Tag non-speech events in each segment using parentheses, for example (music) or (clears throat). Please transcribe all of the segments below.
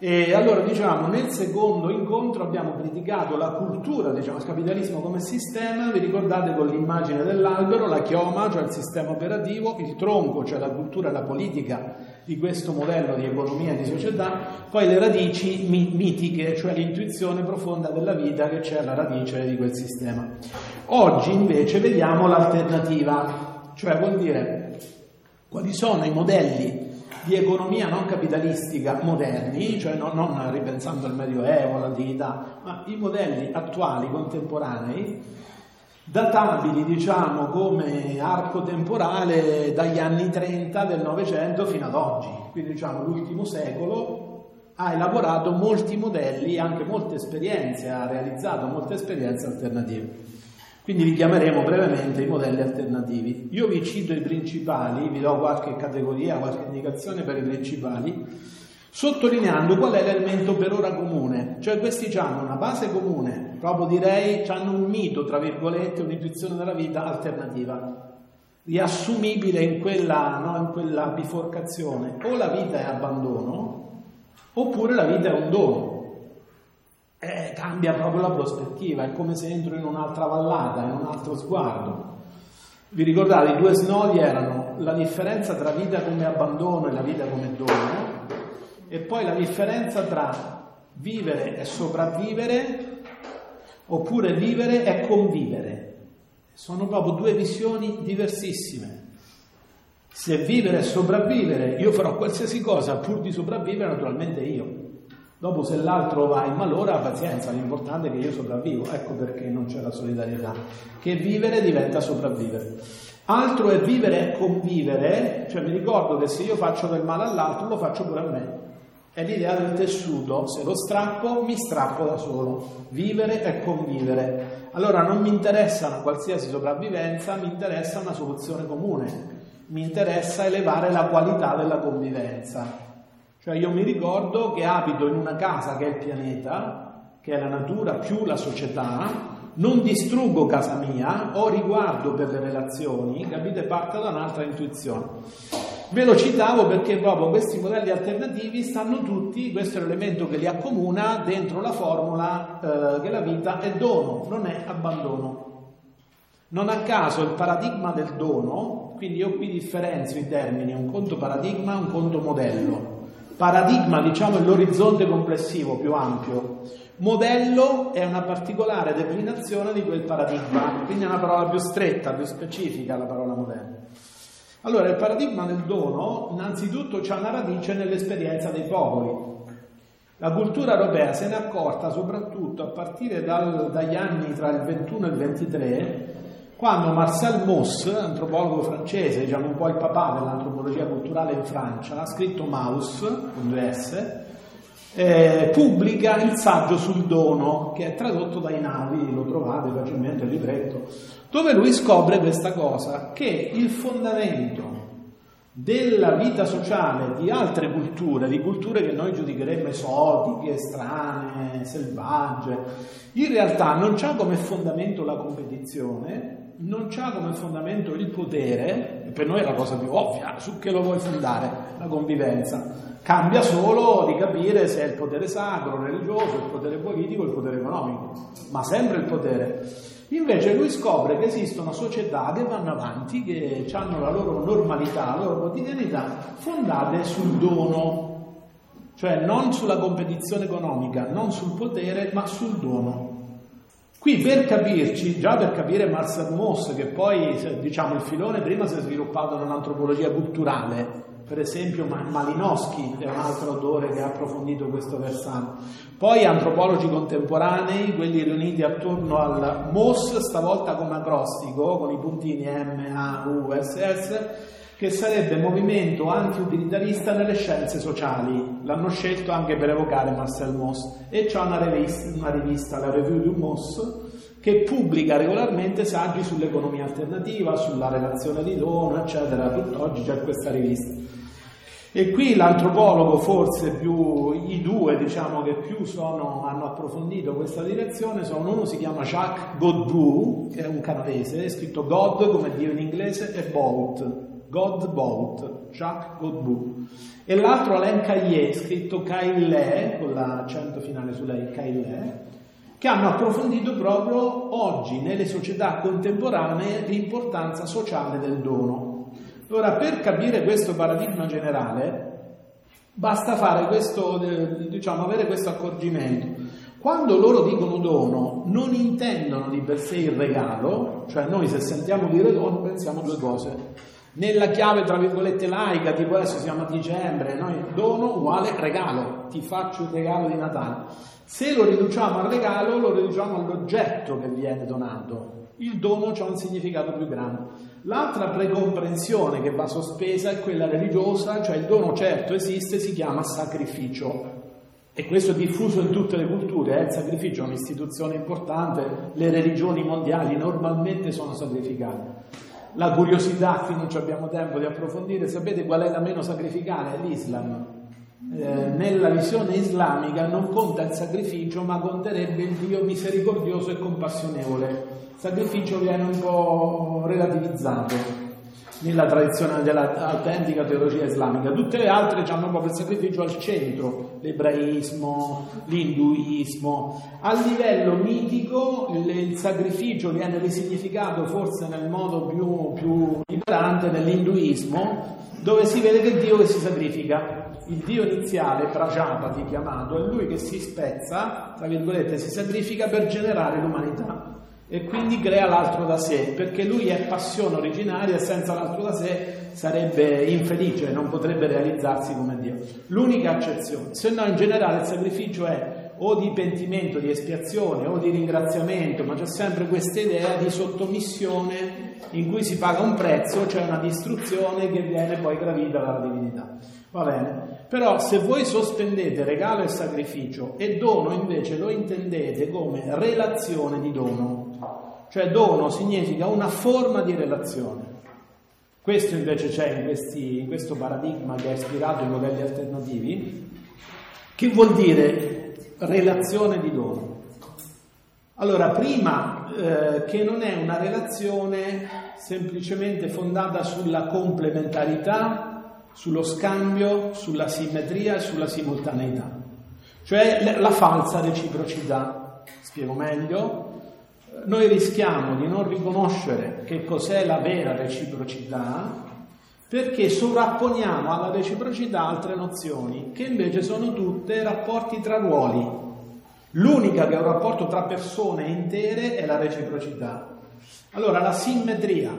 E allora diciamo nel secondo incontro abbiamo criticato la cultura, diciamo il capitalismo come sistema, vi ricordate con l'immagine dell'albero, la chioma, cioè il sistema operativo, il tronco, cioè la cultura la politica di questo modello di economia e di società, poi le radici mitiche, cioè l'intuizione profonda della vita che c'è alla radice di quel sistema. Oggi invece vediamo l'alternativa, cioè vuol dire quali sono i modelli di economia non capitalistica moderni, cioè non, non ripensando al Medioevo, all'antichità, ma i modelli attuali, contemporanei, databili diciamo come arco temporale dagli anni 30 del Novecento fino ad oggi, quindi diciamo l'ultimo secolo ha elaborato molti modelli, anche molte esperienze, ha realizzato molte esperienze alternative. Quindi li chiameremo brevemente i modelli alternativi. Io vi cito i principali, vi do qualche categoria, qualche indicazione per i principali, sottolineando qual è l'elemento per ora comune. Cioè questi hanno una base comune, proprio direi, hanno un mito, tra virgolette, un'intuizione della vita alternativa, riassumibile in quella, no, in quella biforcazione. O la vita è abbandono, oppure la vita è un dono eh, cambia proprio la prospettiva, è come se entro in un'altra vallata, in un altro sguardo. Vi ricordate, i due snodi erano la differenza tra vita come abbandono e la vita come dono, e poi la differenza tra vivere e sopravvivere, oppure vivere e convivere. Sono proprio due visioni diversissime. Se vivere e sopravvivere, io farò qualsiasi cosa pur di sopravvivere, naturalmente io. Dopo se l'altro va in malora, pazienza, l'importante è che io sopravvivo, ecco perché non c'è la solidarietà, che vivere diventa sopravvivere. Altro è vivere e convivere, cioè mi ricordo che se io faccio del male all'altro lo faccio pure a me. È l'idea del tessuto, se lo strappo mi strappo da solo, vivere e convivere. Allora non mi interessa una qualsiasi sopravvivenza, mi interessa una soluzione comune, mi interessa elevare la qualità della convivenza. Cioè io mi ricordo che abito in una casa che è il pianeta, che è la natura più la società, non distruggo casa mia, ho riguardo per le relazioni, capite? Parto da un'altra intuizione. Ve lo citavo perché proprio questi modelli alternativi stanno tutti, questo è l'elemento che li accomuna dentro la formula eh, che la vita è dono, non è abbandono. Non a caso il paradigma del dono, quindi io qui differenzio i termini, un conto paradigma, un conto modello. Paradigma, diciamo, è l'orizzonte complessivo più ampio. Modello è una particolare declinazione di quel paradigma, quindi è una parola più stretta, più specifica la parola modello. Allora, il paradigma del dono, innanzitutto, ha una radice nell'esperienza dei popoli. La cultura europea se n'è accorta soprattutto a partire dal, dagli anni tra il 21 e il 23 quando Marcel Mauss, antropologo francese, diciamo un po' il papà dell'antropologia culturale in Francia, ha scritto Maus, con due S, eh, pubblica il saggio sul dono, che è tradotto dai navi, lo trovate facilmente il libretto, dove lui scopre questa cosa, che il fondamento della vita sociale di altre culture, di culture che noi giudicheremmo esotiche, strane, selvagge, in realtà non c'ha come fondamento la competizione, non ha come fondamento il potere, per noi è la cosa più ovvia, su che lo vuoi fondare la convivenza. Cambia solo di capire se è il potere sacro, religioso, il potere politico, il potere economico, ma sempre il potere. Invece lui scopre che esistono società che vanno avanti, che hanno la loro normalità, la loro quotidianità fondate sul dono, cioè non sulla competizione economica, non sul potere, ma sul dono. Qui per capirci, già per capire Marcel Mauss, che poi diciamo il filone prima si è sviluppato nell'antropologia culturale, per esempio Malinowski è un altro autore che ha approfondito questo versante. Poi antropologi contemporanei, quelli riuniti attorno al Mauss, stavolta come acrostico, con i puntini M, A, U, S, S, che sarebbe movimento anti-utilitarista nelle scienze sociali. L'hanno scelto anche per evocare Marcel Mauss e c'è una rivista, una rivista, la Revue du Mauss, che pubblica regolarmente saggi sull'economia alternativa, sulla relazione di dono, eccetera. Tutt'oggi c'è questa rivista. E qui l'antropologo, forse più i due diciamo che più sono, hanno approfondito questa direzione, sono uno si chiama Jacques Godbout, che è un canadese, è scritto God come Dio in inglese, e Bolt, Godbout, Jacques Godbout. E l'altro Alain Caillet, scritto Caillet, con l'accento finale su lei, Caillet, che hanno approfondito proprio oggi nelle società contemporanee l'importanza sociale del dono. Ora, per capire questo paradigma generale, basta fare questo, eh, diciamo, avere questo accorgimento. Quando loro dicono dono, non intendono di per sé il regalo, cioè noi se sentiamo dire dono pensiamo due cose. Nella chiave, tra virgolette, laica, tipo adesso siamo a dicembre, noi dono uguale regalo, ti faccio il regalo di Natale. Se lo riduciamo al regalo, lo riduciamo all'oggetto che viene donato. Il dono ha un significato più grande. L'altra precomprensione che va sospesa è quella religiosa, cioè il dono certo esiste, si chiama sacrificio. E questo è diffuso in tutte le culture, eh? il sacrificio è un'istituzione importante, le religioni mondiali normalmente sono sacrificate. La curiosità, qui non abbiamo tempo di approfondire, sapete qual è la meno sacrificale? L'Islam. Eh, nella visione islamica non conta il sacrificio, ma conterebbe il Dio misericordioso e compassionevole. Il sacrificio viene un po' relativizzato nella tradizione dell'autentica teologia islamica. Tutte le altre hanno proprio il sacrificio al centro, l'ebraismo, l'induismo. A livello mitico il sacrificio viene risignificato forse nel modo più, più liberante nell'induismo, dove si vede che Dio che si sacrifica il dio iniziale, Prajapati chiamato, è lui che si spezza, tra virgolette, si sacrifica per generare l'umanità e quindi crea l'altro da sé, perché lui è passione originaria e senza l'altro da sé sarebbe infelice, non potrebbe realizzarsi come Dio. L'unica accezione, se no in generale il sacrificio è o di pentimento, di espiazione o di ringraziamento, ma c'è sempre questa idea di sottomissione in cui si paga un prezzo, cioè una distruzione che viene poi gravita dalla divinità. Va bene? Però se voi sospendete regalo e sacrificio e dono invece lo intendete come relazione di dono, cioè dono significa una forma di relazione. Questo invece c'è in, questi, in questo paradigma che ha ispirato i modelli alternativi, che vuol dire relazione di dono. Allora, prima eh, che non è una relazione semplicemente fondata sulla complementarità sullo scambio, sulla simmetria e sulla simultaneità, cioè la falsa reciprocità. Spiego meglio, noi rischiamo di non riconoscere che cos'è la vera reciprocità perché sovrapponiamo alla reciprocità altre nozioni che invece sono tutte rapporti tra ruoli. L'unica che è un rapporto tra persone intere è la reciprocità. Allora la simmetria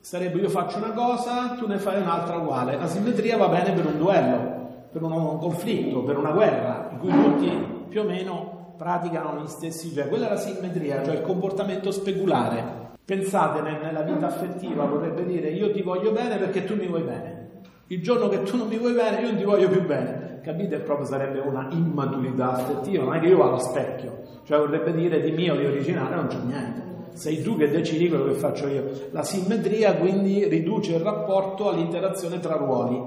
sarebbe io faccio una cosa, tu ne fai un'altra uguale. La simmetria va bene per un duello, per un conflitto, per una guerra, in cui tutti più o meno praticano gli stessi gesti. Quella è la simmetria, cioè il comportamento speculare. Pensate nella vita affettiva, vorrebbe dire io ti voglio bene perché tu mi vuoi bene. Il giorno che tu non mi vuoi bene, io non ti voglio più bene. Capite? Proprio sarebbe una immaturità affettiva, non è che io vado a specchio. Cioè vorrebbe dire di mio, di originale, non c'è niente sei tu che decidi quello che faccio io. La simmetria quindi riduce il rapporto all'interazione tra ruoli.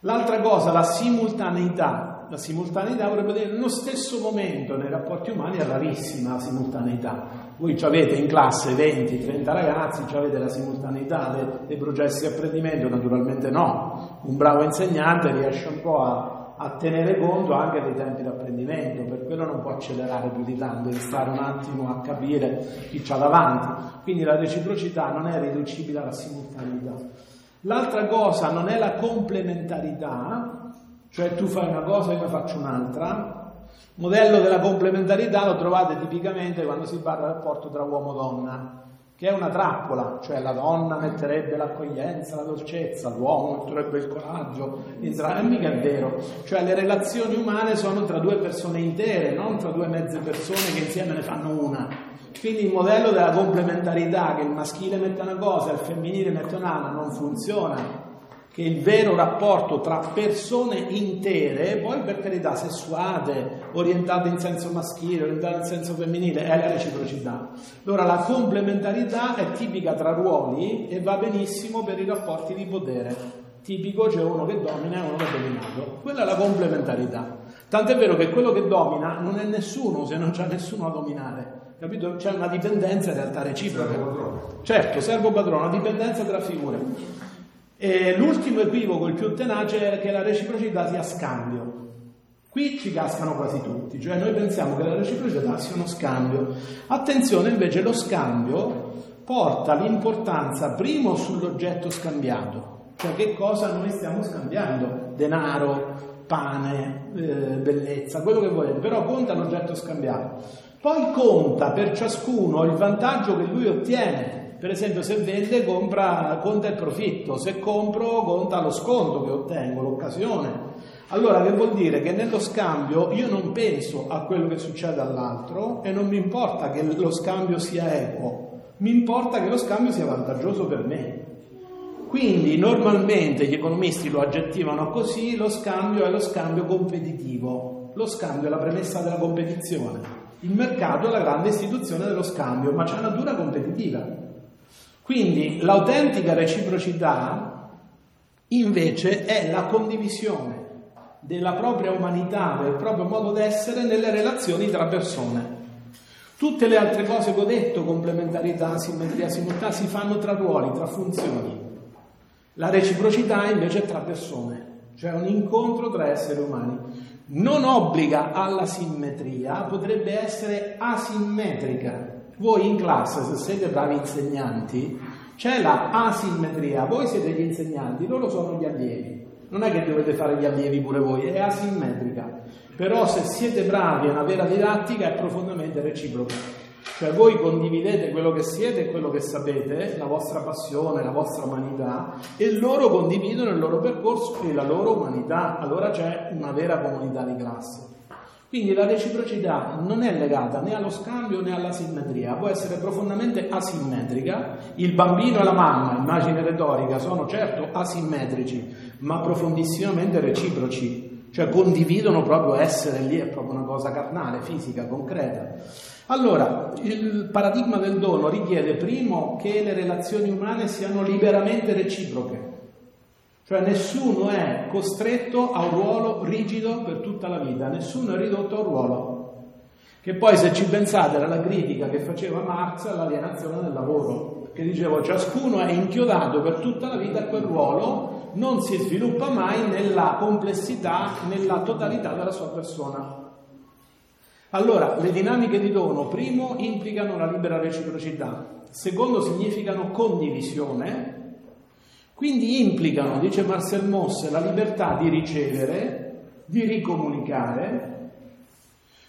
L'altra cosa, la simultaneità. La simultaneità vorrebbe dire nello stesso momento nei rapporti umani è rarissima la simultaneità. Voi avete in classe 20-30 ragazzi, avete la simultaneità dei, dei processi di apprendimento? Naturalmente no. Un bravo insegnante riesce un po' a a tenere conto anche dei tempi di apprendimento, per quello non può accelerare più di tanto, deve stare un attimo a capire chi c'ha davanti. Quindi la reciprocità non è riducibile alla simultaneità. L'altra cosa non è la complementarità, cioè tu fai una cosa e io faccio un'altra. Il modello della complementarità lo trovate tipicamente quando si parla del rapporto tra uomo e donna che è una trappola, cioè la donna metterebbe l'accoglienza, la dolcezza, l'uomo metterebbe il coraggio, e mica è vero, cioè le relazioni umane sono tra due persone intere, non tra due mezze persone che insieme ne fanno una. Quindi il modello della complementarità, che il maschile mette una cosa e il femminile mette un'altra, non funziona che il vero rapporto tra persone intere, poi per carità sessuate, orientate in senso maschile, orientate in senso femminile, è la reciprocità. Allora la complementarità è tipica tra ruoli e va benissimo per i rapporti di potere. Tipico c'è uno che domina e uno che è dominato. Quella è la complementarità. Tant'è vero che quello che domina non è nessuno se non c'è nessuno a dominare. Capito? C'è una dipendenza in realtà reciproca. Certo, servo padrone, una dipendenza tra figure. E l'ultimo equivoco, il più tenace, è che la reciprocità sia scambio. Qui ci cascano quasi tutti, cioè noi pensiamo che la reciprocità sia uno scambio. Attenzione invece, lo scambio porta l'importanza primo sull'oggetto scambiato, cioè che cosa noi stiamo scambiando, denaro, pane, eh, bellezza, quello che volete, però conta l'oggetto scambiato. Poi conta per ciascuno il vantaggio che lui ottiene. Per esempio, se vende, compra, conta il profitto, se compro, conta lo sconto che ottengo, l'occasione. Allora, che vuol dire? Che nello scambio io non penso a quello che succede all'altro e non mi importa che lo scambio sia equo, mi importa che lo scambio sia vantaggioso per me. Quindi normalmente gli economisti lo aggettivano così, lo scambio è lo scambio competitivo, lo scambio è la premessa della competizione, il mercato è la grande istituzione dello scambio, ma c'è una natura competitiva. Quindi l'autentica reciprocità invece è la condivisione della propria umanità, del proprio modo d'essere nelle relazioni tra persone. Tutte le altre cose che ho detto, complementarità, simmetria, simultanea, si fanno tra ruoli, tra funzioni. La reciprocità invece è tra persone, cioè un incontro tra esseri umani. Non obbliga alla simmetria, potrebbe essere asimmetrica. Voi in classe, se siete bravi insegnanti, c'è la asimmetria, voi siete gli insegnanti, loro sono gli allievi. Non è che dovete fare gli allievi pure voi, è asimmetrica. Però se siete bravi a una vera didattica è profondamente reciproca. Cioè voi condividete quello che siete e quello che sapete, la vostra passione, la vostra umanità, e loro condividono il loro percorso e la loro umanità. Allora c'è una vera comunità di classe. Quindi la reciprocità non è legata né allo scambio né alla simmetria, può essere profondamente asimmetrica. Il bambino e la mamma, immagine retorica, sono certo asimmetrici, ma profondissimamente reciproci cioè condividono proprio essere lì, è proprio una cosa carnale, fisica, concreta. Allora, il paradigma del dono richiede primo che le relazioni umane siano liberamente reciproche, cioè nessuno è costretto a un ruolo rigido per tutta la vita, nessuno è ridotto a un ruolo. Che poi se ci pensate era la critica che faceva Marx all'alienazione del lavoro, che diceva ciascuno è inchiodato per tutta la vita a quel ruolo non si sviluppa mai nella complessità, nella totalità della sua persona. Allora, le dinamiche di dono, primo, implicano la libera reciprocità, secondo, significano condivisione, quindi implicano, dice Marcel Mosse, la libertà di ricevere, di ricomunicare,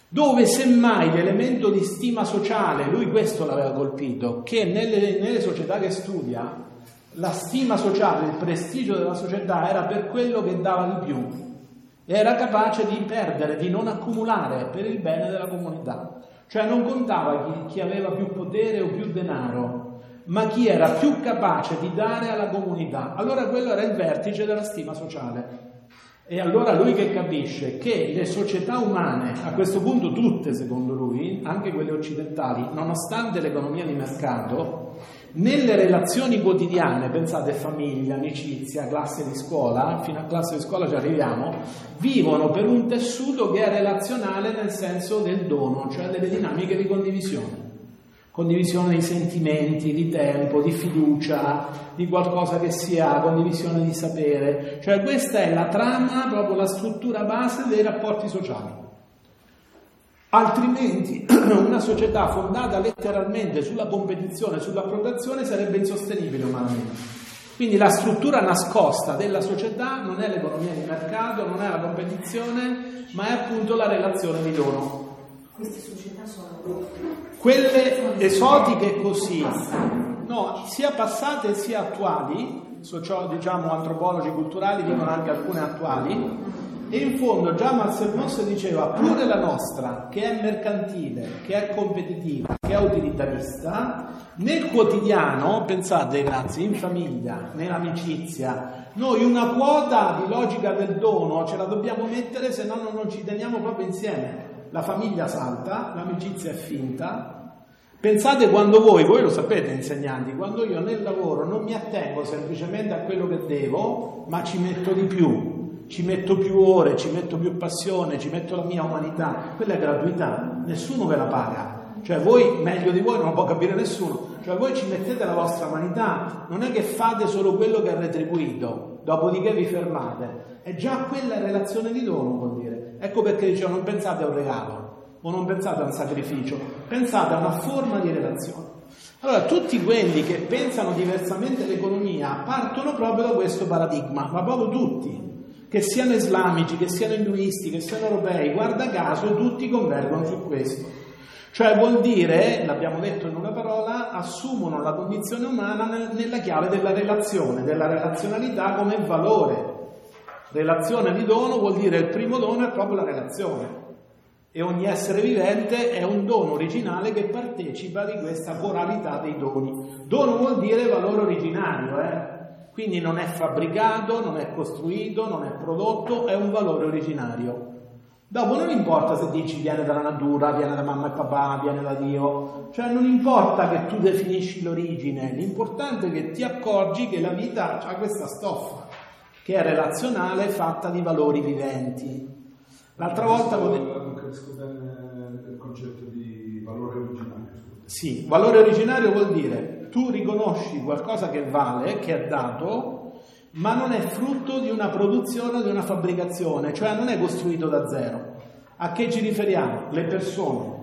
dove semmai l'elemento di stima sociale, lui questo l'aveva colpito, che nelle, nelle società che studia la stima sociale, il prestigio della società era per quello che dava di più, era capace di perdere, di non accumulare per il bene della comunità. Cioè non contava chi, chi aveva più potere o più denaro, ma chi era più capace di dare alla comunità. Allora quello era il vertice della stima sociale. E allora lui che capisce che le società umane, a questo punto tutte secondo lui, anche quelle occidentali, nonostante l'economia di mercato, nelle relazioni quotidiane, pensate famiglia, amicizia, classe di scuola, fino a classe di scuola ci arriviamo, vivono per un tessuto che è relazionale nel senso del dono, cioè delle dinamiche di condivisione. Condivisione di sentimenti, di tempo, di fiducia, di qualcosa che sia condivisione di sapere. Cioè questa è la trama, proprio la struttura base dei rapporti sociali. Altrimenti (clears throat) una società fondata letteralmente sulla competizione, sulla protezione sarebbe insostenibile umanamente. Quindi la struttura nascosta della società non è l'economia di mercato, non è la competizione, ma è appunto la relazione di dono. Queste società sono quelle esotiche così, no, sia passate sia attuali, socio, diciamo antropologi culturali dicono anche alcune attuali, e in fondo già Marcel Mauss diceva pure la nostra, che è mercantile, che è competitiva, che è utilitarista, nel quotidiano, pensate ragazzi, in famiglia, nell'amicizia, noi una quota di logica del dono ce la dobbiamo mettere se no non ci teniamo proprio insieme. La famiglia salta, l'amicizia è finta, Pensate quando voi, voi lo sapete insegnanti, quando io nel lavoro non mi attengo semplicemente a quello che devo, ma ci metto di più, ci metto più ore, ci metto più passione, ci metto la mia umanità, quella è gratuità, nessuno ve la paga. Cioè voi, meglio di voi, non lo può capire nessuno, cioè voi ci mettete la vostra umanità, non è che fate solo quello che è retribuito, dopodiché vi fermate. È già quella relazione di dono, vuol dire. Ecco perché dicevo, non pensate a un regalo, o non pensate a un sacrificio, pensate a una forma di relazione. Allora, tutti quelli che pensano diversamente l'economia partono proprio da questo paradigma, ma proprio tutti che siano islamici, che siano induisti, che siano europei, guarda caso tutti convergono su questo. Cioè vuol dire, l'abbiamo detto in una parola, assumono la condizione umana nel, nella chiave della relazione, della relazionalità come valore. Relazione di dono vuol dire il primo dono è proprio la relazione. E ogni essere vivente è un dono originale che partecipa di questa coralità dei doni. Dono vuol dire valore originario, eh? Quindi non è fabbricato, non è costruito, non è prodotto, è un valore originario. Dopo non importa se dici viene dalla natura, viene da mamma e papà, viene da Dio, cioè non importa che tu definisci l'origine, l'importante è che ti accorgi che la vita ha questa stoffa, che è relazionale, fatta di valori viventi. L'altra volta... Non capisco bene il concetto di valore originario. Sì, valore originario vuol dire tu riconosci qualcosa che vale, che è dato, ma non è frutto di una produzione o di una fabbricazione, cioè non è costruito da zero. A che ci riferiamo? Le persone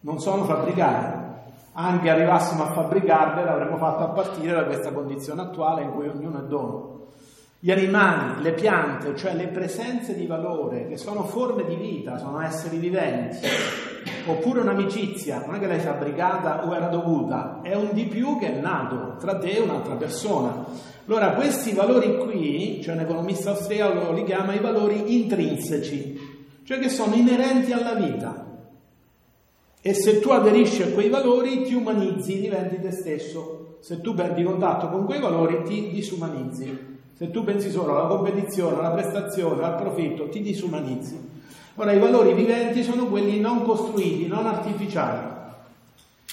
non sono fabbricate. Anche arrivassimo a fabbricarle, l'avremmo fatto a partire da questa condizione attuale in cui ognuno è dono. Gli animali, le piante, cioè le presenze di valore, che sono forme di vita, sono esseri viventi, oppure un'amicizia, non è che l'hai fabbricata o era dovuta, è un di più che è nato tra te e un'altra persona. Allora, questi valori qui, cioè un economista austriaco li chiama i valori intrinseci, cioè che sono inerenti alla vita. E se tu aderisci a quei valori ti umanizzi, diventi te stesso. Se tu perdi contatto con quei valori ti disumanizzi. Se tu pensi solo alla competizione, alla prestazione, al profitto, ti disumanizzi. Ora, i valori viventi sono quelli non costruiti, non artificiali,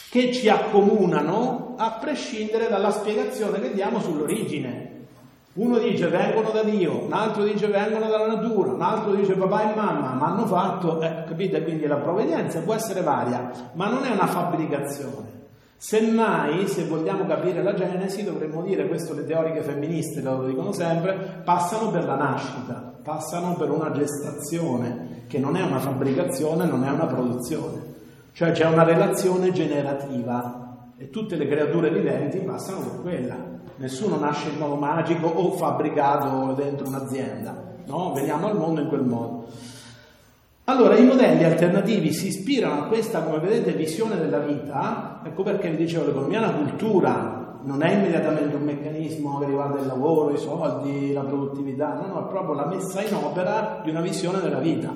che ci accomunano a prescindere dalla spiegazione che diamo sull'origine. Uno dice vengono da Dio, un altro dice vengono dalla natura, un altro dice papà e mamma, ma hanno fatto, eh, capite? Quindi la provenienza può essere varia, ma non è una fabbricazione. Semmai, se vogliamo capire la Genesi, dovremmo dire, questo le teoriche femministe lo dicono sempre, passano per la nascita, passano per una gestazione, che non è una fabbricazione, non è una produzione. Cioè c'è una relazione generativa e tutte le creature viventi passano per quella. Nessuno nasce in modo magico o fabbricato dentro un'azienda, no? Veniamo al mondo in quel modo. Allora, i modelli alternativi si ispirano a questa, come vedete, visione della vita, ecco perché vi dicevo, l'economia è una cultura, non è immediatamente un meccanismo che riguarda il lavoro, i soldi, la produttività, no, no, è proprio la messa in opera di una visione della vita.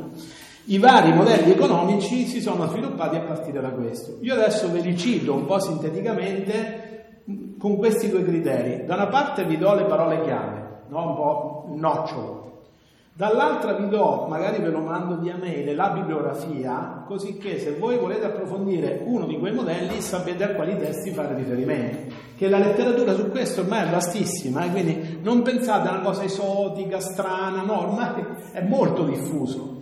I vari modelli economici si sono sviluppati a partire da questo. Io adesso ve li cito un po' sinteticamente con questi due criteri. Da una parte vi do le parole chiave, no? un po' nocciolo. Dall'altra vi do, magari ve lo mando via mail, la bibliografia, così che se voi volete approfondire uno di quei modelli sapete a quali testi fare riferimento. Che la letteratura su questo ormai è vastissima, eh, quindi non pensate a una cosa esotica, strana, no, ormai è molto diffuso.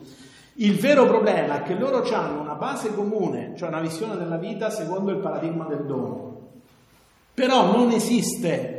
Il vero problema è che loro hanno una base comune, cioè una visione della vita secondo il paradigma del dono. Però non esiste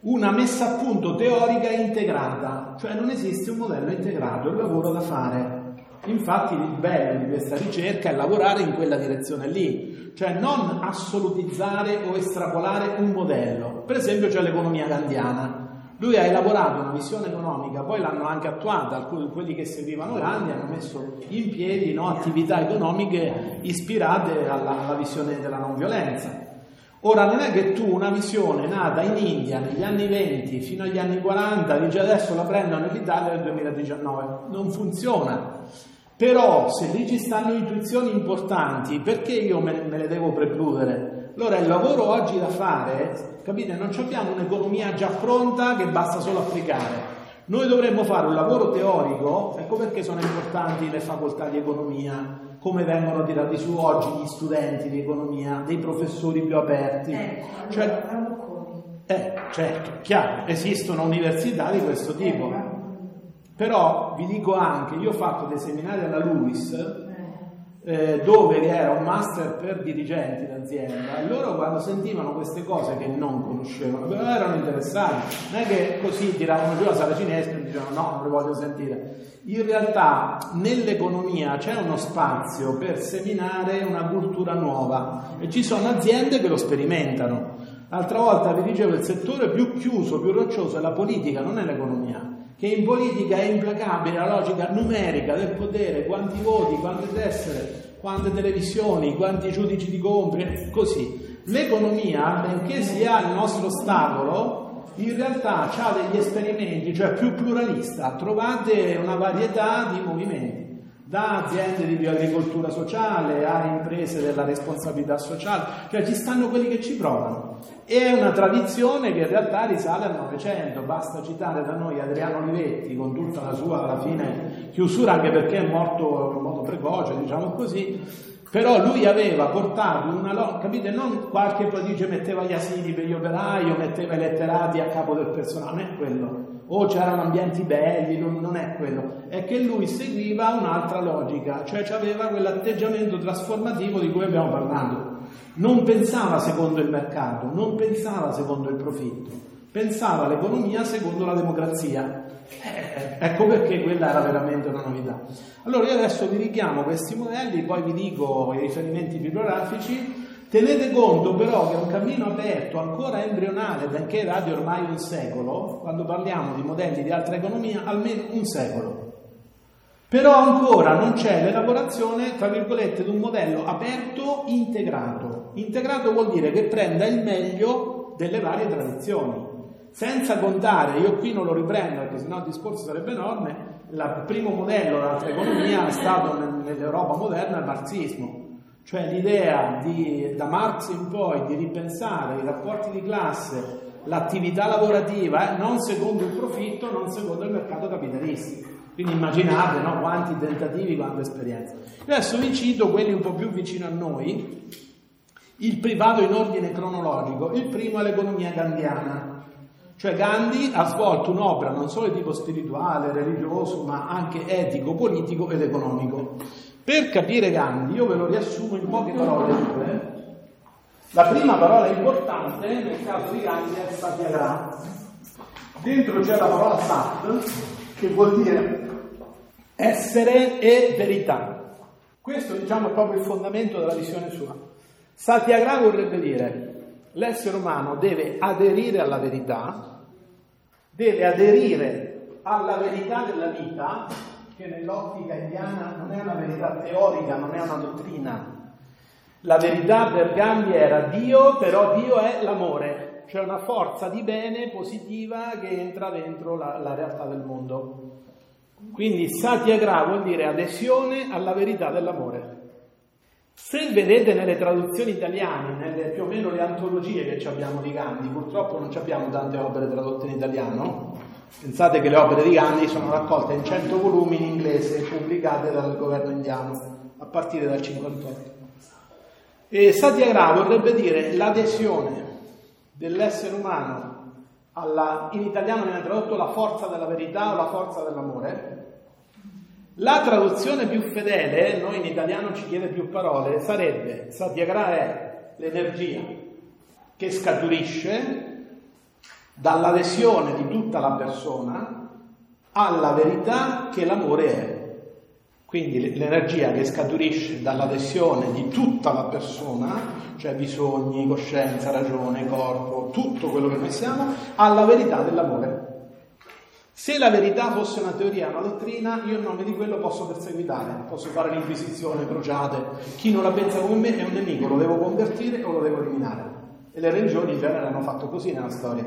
una messa a punto teorica integrata, cioè non esiste un modello integrato, è un lavoro da fare. Infatti il bello di questa ricerca è lavorare in quella direzione lì, cioè non assolutizzare o estrapolare un modello. Per esempio c'è l'economia gandiana. Lui ha elaborato una visione economica, poi l'hanno anche attuata, alcuni quelli che seguivano Gandhi hanno messo in piedi no, attività economiche ispirate alla, alla visione della non violenza. Ora non è che tu una visione nata in India negli anni 20 fino agli anni 40 dici adesso la prendono in Italia nel 2019, non funziona. Però se lì ci stanno intuizioni importanti, perché io me, me le devo precludere? Allora il lavoro oggi da fare, capite, non abbiamo un'economia già pronta che basta solo applicare. Noi dovremmo fare un lavoro teorico, ecco perché sono importanti le facoltà di economia, come vengono tirati su oggi gli studenti di economia, dei professori più aperti. Ecco, cioè, eh, certo, chiaro, esistono università di questo tipo. Eh, Però vi dico anche, io ho fatto dei seminari alla LUIS eh, dove era un master per dirigenti d'azienda, loro quando sentivano queste cose che non conoscevano, però erano interessati, non è che così tiravano giù la saracinesca e dicevano no, non le voglio sentire. In realtà nell'economia c'è uno spazio per seminare una cultura nuova e ci sono aziende che lo sperimentano. L'altra volta vi dicevo il settore più chiuso, più roccioso è la politica, non è l'economia che in politica è implacabile la logica numerica del potere, quanti voti, quante tessere, quante televisioni, quanti giudici di compri, così. L'economia, benché sia il nostro ostacolo, in realtà ha degli esperimenti, cioè più pluralista, trovate una varietà di movimenti da aziende di bioagricoltura sociale a imprese della responsabilità sociale, cioè ci stanno quelli che ci provano. È una tradizione che in realtà risale al Novecento, basta citare da noi Adriano Olivetti con tutta la sua alla fine chiusura, anche perché è morto in modo precoce, diciamo così, però lui aveva portato una lotta, capite? Non qualche dice metteva gli asili per gli operai o metteva i letterati a capo del personale, non è quello. O c'erano ambienti belli, non, non è quello. È che lui seguiva un'altra logica, cioè aveva quell'atteggiamento trasformativo di cui abbiamo parlato. Non pensava secondo il mercato, non pensava secondo il profitto, pensava l'economia secondo la democrazia. Eh, ecco perché quella era veramente una novità. Allora io adesso vi richiamo questi modelli, poi vi dico i riferimenti bibliografici. Tenete conto però che è un cammino aperto, ancora embrionale, benché dati ormai un secolo, quando parliamo di modelli di altra economia, almeno un secolo. Però ancora non c'è l'elaborazione, tra virgolette, di un modello aperto integrato. Integrato vuol dire che prenda il meglio delle varie tradizioni. Senza contare, io qui non lo riprendo perché sennò il discorso sarebbe enorme, il primo modello dell'altra economia è stato nell'Europa moderna il marxismo, cioè l'idea di, da Marx in poi di ripensare i rapporti di classe, l'attività lavorativa, eh, non secondo il profitto, non secondo il mercato capitalistico. Quindi immaginate no, quanti tentativi, quante esperienze. Adesso vi cito quelli un po' più vicino a noi, il privato in ordine cronologico. Il primo è l'economia gandiana. Cioè Gandhi ha svolto un'opera non solo di tipo spirituale, religioso, ma anche etico, politico ed economico. Per capire Gandhi, io ve lo riassumo in poche parole. La prima parola importante nel caso di Gandhi è Satyagraha. Dentro c'è la parola Sat, che vuol dire essere e verità. Questo diciamo è proprio il fondamento della visione sua. Satyagraha vorrebbe dire l'essere umano deve aderire alla verità, deve aderire alla verità della vita, che nell'ottica indiana non è una verità teorica, non è una dottrina. La verità per Gandhi era Dio, però Dio è l'amore, cioè una forza di bene positiva che entra dentro la, la realtà del mondo. Quindi Satyagraha vuol dire adesione alla verità dell'amore. Se vedete nelle traduzioni italiane, nelle più o meno le antologie che abbiamo di Gandhi, purtroppo non abbiamo tante opere tradotte in italiano, pensate che le opere di Gandhi sono raccolte in 100 volumi in inglese pubblicate dal governo indiano a partire dal 58. E Satyagraha vorrebbe dire l'adesione dell'essere umano alla, in italiano viene tradotto la forza della verità o la forza dell'amore, la traduzione più fedele, noi in italiano ci chiede più parole, sarebbe Satyagraha è l'energia che scaturisce dall'adesione di tutta la persona alla verità che l'amore è. Quindi l'energia che scaturisce dall'adesione di tutta la persona, cioè bisogni, coscienza, ragione, corpo, tutto quello che noi siamo, alla verità dell'amore. Se la verità fosse una teoria, una dottrina, io in nome di quello posso perseguitare, posso fare l'inquisizione, crociate. Chi non la pensa come me è un nemico, lo devo convertire o lo devo eliminare. E le religioni in genere hanno fatto così nella storia.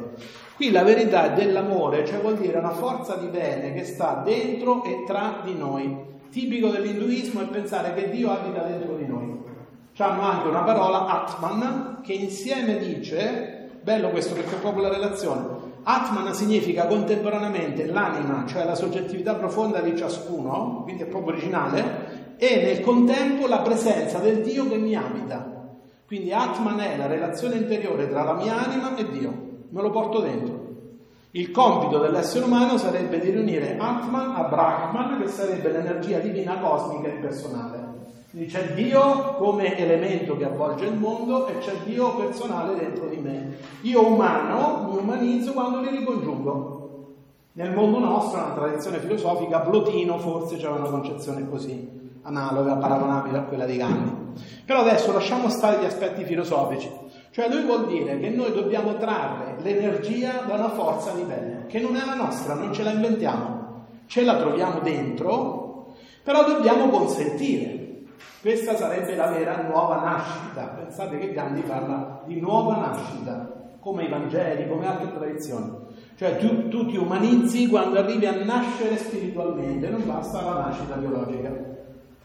Qui la verità dell'amore, cioè vuol dire una forza di bene che sta dentro e tra di noi. Tipico dell'induismo è pensare che Dio abita dentro di noi. Hanno anche una parola, Atman, che insieme dice, bello questo perché è proprio la relazione, Atman significa contemporaneamente l'anima, cioè la soggettività profonda di ciascuno, quindi è proprio originale, e nel contempo la presenza del Dio che mi abita. Quindi Atman è la relazione interiore tra la mia anima e Dio, me lo porto dentro. Il compito dell'essere umano sarebbe di riunire Atman a Brahman, che sarebbe l'energia divina cosmica e personale. Quindi c'è Dio come elemento che avvolge il mondo e c'è Dio personale dentro di me. Io umano mi umanizzo quando li ricongiungo. Nel mondo nostro, nella tradizione filosofica, Plotino forse c'era una concezione così, analoga, paragonabile a quella di Gandhi. Però adesso lasciamo stare gli aspetti filosofici. Cioè lui vuol dire che noi dobbiamo trarre l'energia da una forza di bene, che non è la nostra, non ce la inventiamo, ce la troviamo dentro, però dobbiamo consentire. Questa sarebbe la vera nuova nascita. Pensate che Gandhi parla di nuova nascita, come i Vangeli, come altre tradizioni. Cioè tu, tu ti umanizzi quando arrivi a nascere spiritualmente, non basta la nascita biologica.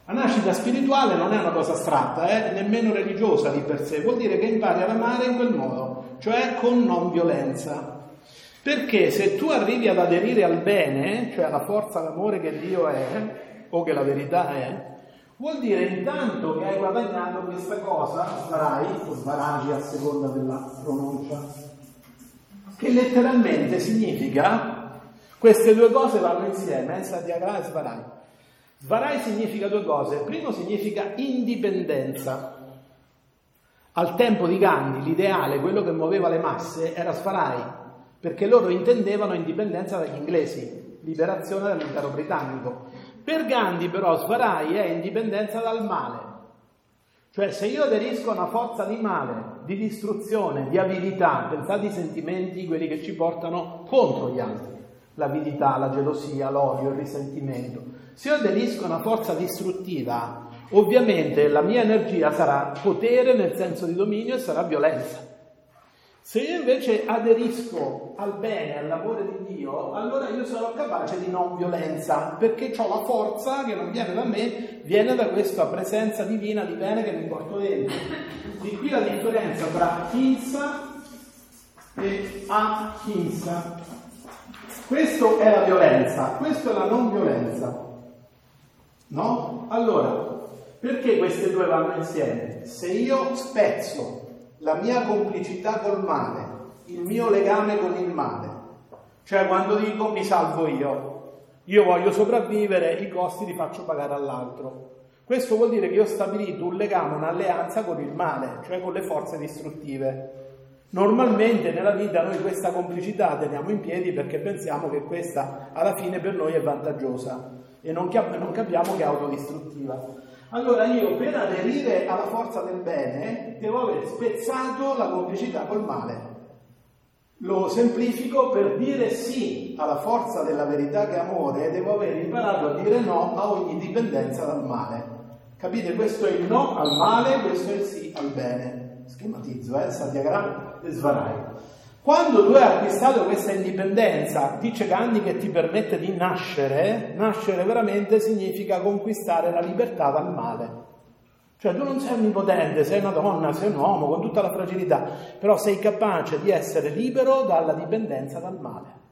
La nascita spirituale non è una cosa astratta, eh? nemmeno religiosa di per sé, vuol dire che impari ad amare in quel modo, cioè con non violenza. Perché se tu arrivi ad aderire al bene, cioè alla forza d'amore che Dio è, o che la verità è, vuol dire intanto che hai guadagnato questa cosa, svarai o svaragi a seconda della pronuncia, che letteralmente significa queste due cose vanno insieme, eh? Satyagraha e Svarai. Svarai significa due cose. Primo significa indipendenza. Al tempo di Gandhi l'ideale, quello che muoveva le masse, era Svarai, perché loro intendevano indipendenza dagli inglesi, liberazione dall'impero britannico. Per Gandhi però Svarai è indipendenza dal male. Cioè se io aderisco a una forza di male di distruzione, di avidità, pensate ai sentimenti, quelli che ci portano contro gli altri, l'avidità, la gelosia, l'odio, il risentimento. Se io aderisco a una forza distruttiva, ovviamente la mia energia sarà potere nel senso di dominio e sarà violenza. Se io invece aderisco al bene, all'amore di Dio, allora io sarò capace di non violenza, perché ho la forza che non viene da me, viene da questa presenza divina di bene che mi porto dentro. Di qui la differenza tra Hinsa e Ahinsa. Questo è la violenza, questo è la non violenza. No? Allora, perché queste due vanno insieme? Se io spezzo la mia complicità col male, il mio legame con il male. Cioè quando dico mi salvo io, io voglio sopravvivere, i costi li faccio pagare all'altro. Questo vuol dire che io ho stabilito un legame, un'alleanza con il male, cioè con le forze distruttive. Normalmente nella vita noi questa complicità teniamo in piedi perché pensiamo che questa alla fine per noi è vantaggiosa e non, capiamo che è autodistruttiva. Allora io per aderire alla forza del bene devo aver spezzato la complicità col male. Lo semplifico per dire sì alla forza della verità che è amore, devo aver imparato a dire no a ogni dipendenza dal male. Capite? Questo è il no al male, questo è il sì al bene. Schematizzo, eh? Satyagraha e Svarai. Quando tu hai acquistato questa indipendenza, dice Gandhi che ti permette di nascere, nascere veramente significa conquistare la libertà dal male. Cioè tu non sei onnipotente, sei una donna, sei un uomo con tutta la fragilità, però sei capace di essere libero dalla dipendenza dal male.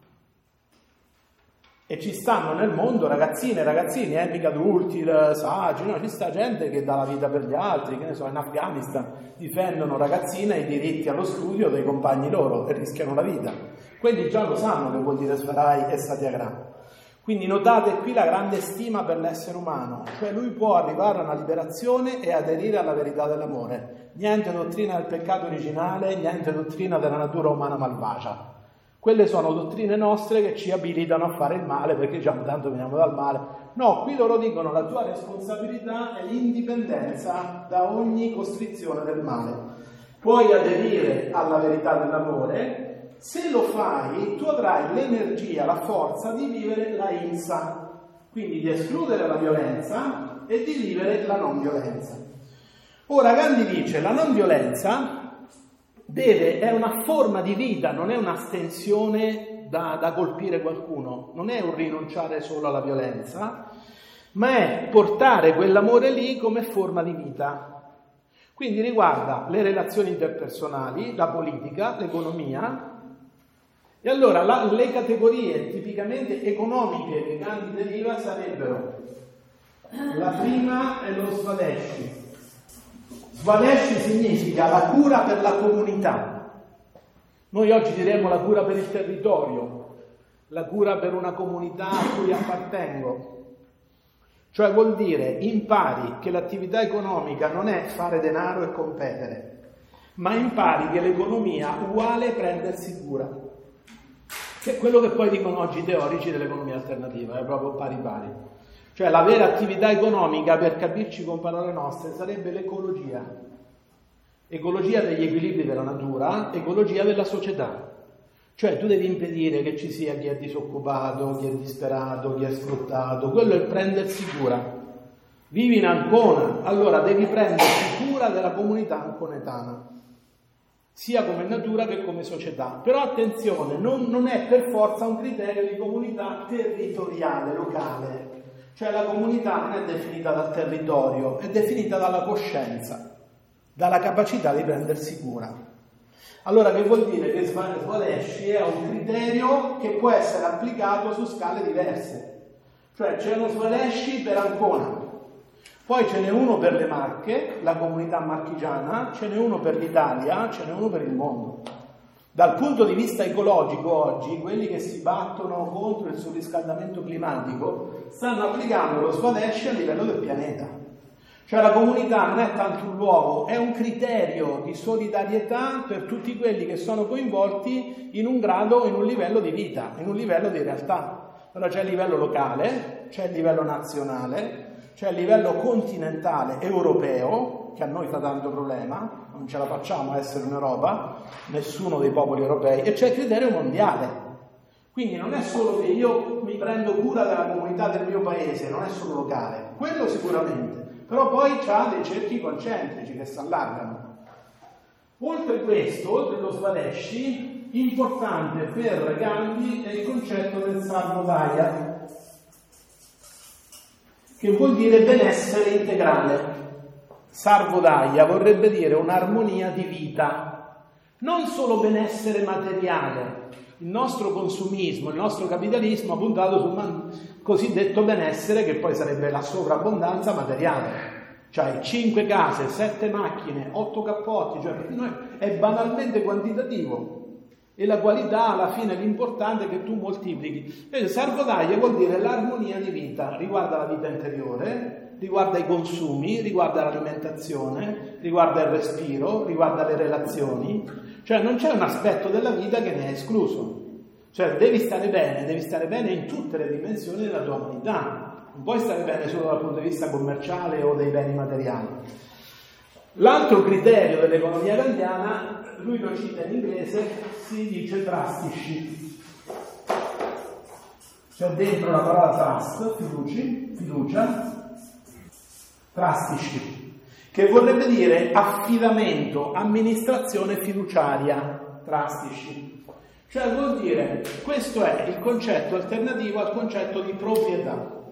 E ci stanno nel mondo ragazzine e ragazzini, eh, mica adulti, saggi, no? ci sta gente che dà la vita per gli altri, che ne so, in Afghanistan difendono ragazzine i diritti allo studio dei compagni loro e rischiano la vita. Quelli già lo sanno che vuol dire Sfarai e Satyagraha. Quindi notate qui la grande stima per l'essere umano, cioè lui può arrivare a una liberazione e aderire alla verità dell'amore. Niente dottrina del peccato originale, niente dottrina della natura umana malvagia. Quelle sono dottrine nostre che ci abilitano a fare il male perché diciamo tanto veniamo dal male. No, qui loro dicono la tua responsabilità è l'indipendenza da ogni costrizione del male. Puoi aderire alla verità dell'amore, se lo fai tu avrai l'energia, la forza di vivere la insa, quindi di escludere la violenza e di vivere la non violenza. Ora Gandhi dice la non violenza deve, è una forma di vita, non è un'astensione da, da colpire qualcuno, non è un rinunciare solo alla violenza, ma è portare quell'amore lì come forma di vita. Quindi riguarda le relazioni interpersonali, la politica, l'economia. E allora la, le categorie tipicamente economiche che Gandhi deriva sarebbero la prima è lo svadeshi, Svadeshi significa la cura per la comunità. Noi oggi diremmo la cura per il territorio, la cura per una comunità a cui appartengo. Cioè vuol dire impari che l'attività economica non è fare denaro e competere, ma impari che l'economia uguale prendersi cura. Che è quello che poi dicono oggi i teorici dell'economia alternativa, è proprio pari pari. Cioè la vera attività economica, per capirci con parole nostre, sarebbe l'ecologia. Ecologia degli equilibri della natura, ecologia della società. Cioè tu devi impedire che ci sia chi è disoccupato, chi è disperato, chi è sfruttato, quello è prendersi cura. Vivi in Ancona, allora devi prendersi cura della comunità anconetana, sia come natura che come società. Però attenzione, non, non è per forza un criterio di comunità territoriale, locale. Cioè la comunità non è definita dal territorio, è definita dalla coscienza, dalla capacità di prendersi cura. Allora che vuol dire che Svalesci è un criterio che può essere applicato su scale diverse. Cioè c'è uno Svalesci per Ancona, poi ce n'è uno per le Marche, la comunità marchigiana, ce n'è uno per l'Italia, ce n'è uno per il mondo. Dal punto di vista ecologico oggi, quelli che si battono contro il surriscaldamento climatico stanno applicando lo Svalesci a livello del pianeta. Cioè la comunità non è tanto un luogo, è un criterio di solidarietà per tutti quelli che sono coinvolti in un grado, in un livello di vita, in un livello di realtà. Allora c'è il livello locale, c'è il livello nazionale, c'è il livello continentale europeo, che a noi fa tanto problema, non ce la facciamo a essere in Europa, nessuno dei popoli europei, e c'è il criterio mondiale. Quindi non è solo che io mi prendo cura della comunità del mio paese, non è solo locale, quello sicuramente però poi ha dei cerchi concentrici che si allargano. Oltre questo, oltre lo Svalesci, importante per Gandhi è il concetto del Sarvodaya, che vuol dire benessere integrale. Sarvodaya vorrebbe dire un'armonia di vita, non solo benessere materiale. Il nostro consumismo, il nostro capitalismo ha puntato sul cosiddetto benessere che poi sarebbe la sovrabbondanza materiale. Cioè 5 case, 7 macchine, 8 cappotti, cioè è banalmente quantitativo. E la qualità alla fine l'importante è che tu moltiplichi. Invece Sarvodaglia vuol dire l'armonia di vita, riguarda la vita interiore, riguarda i consumi, riguarda l'alimentazione, riguarda il respiro, riguarda le relazioni. Cioè non c'è un aspetto della vita che ne è escluso. Cioè devi stare bene, devi stare bene in tutte le dimensioni della tua umanità, non puoi stare bene solo dal punto di vista commerciale o dei beni materiali. L'altro criterio dell'economia italiana, lui lo cita in inglese, si dice trustici. C'è dentro la parola trust, fiduci, fiducia, trustici, che vorrebbe dire affidamento, amministrazione fiduciaria, trustici. Cioè vuol dire, questo è il concetto alternativo al concetto di proprietà.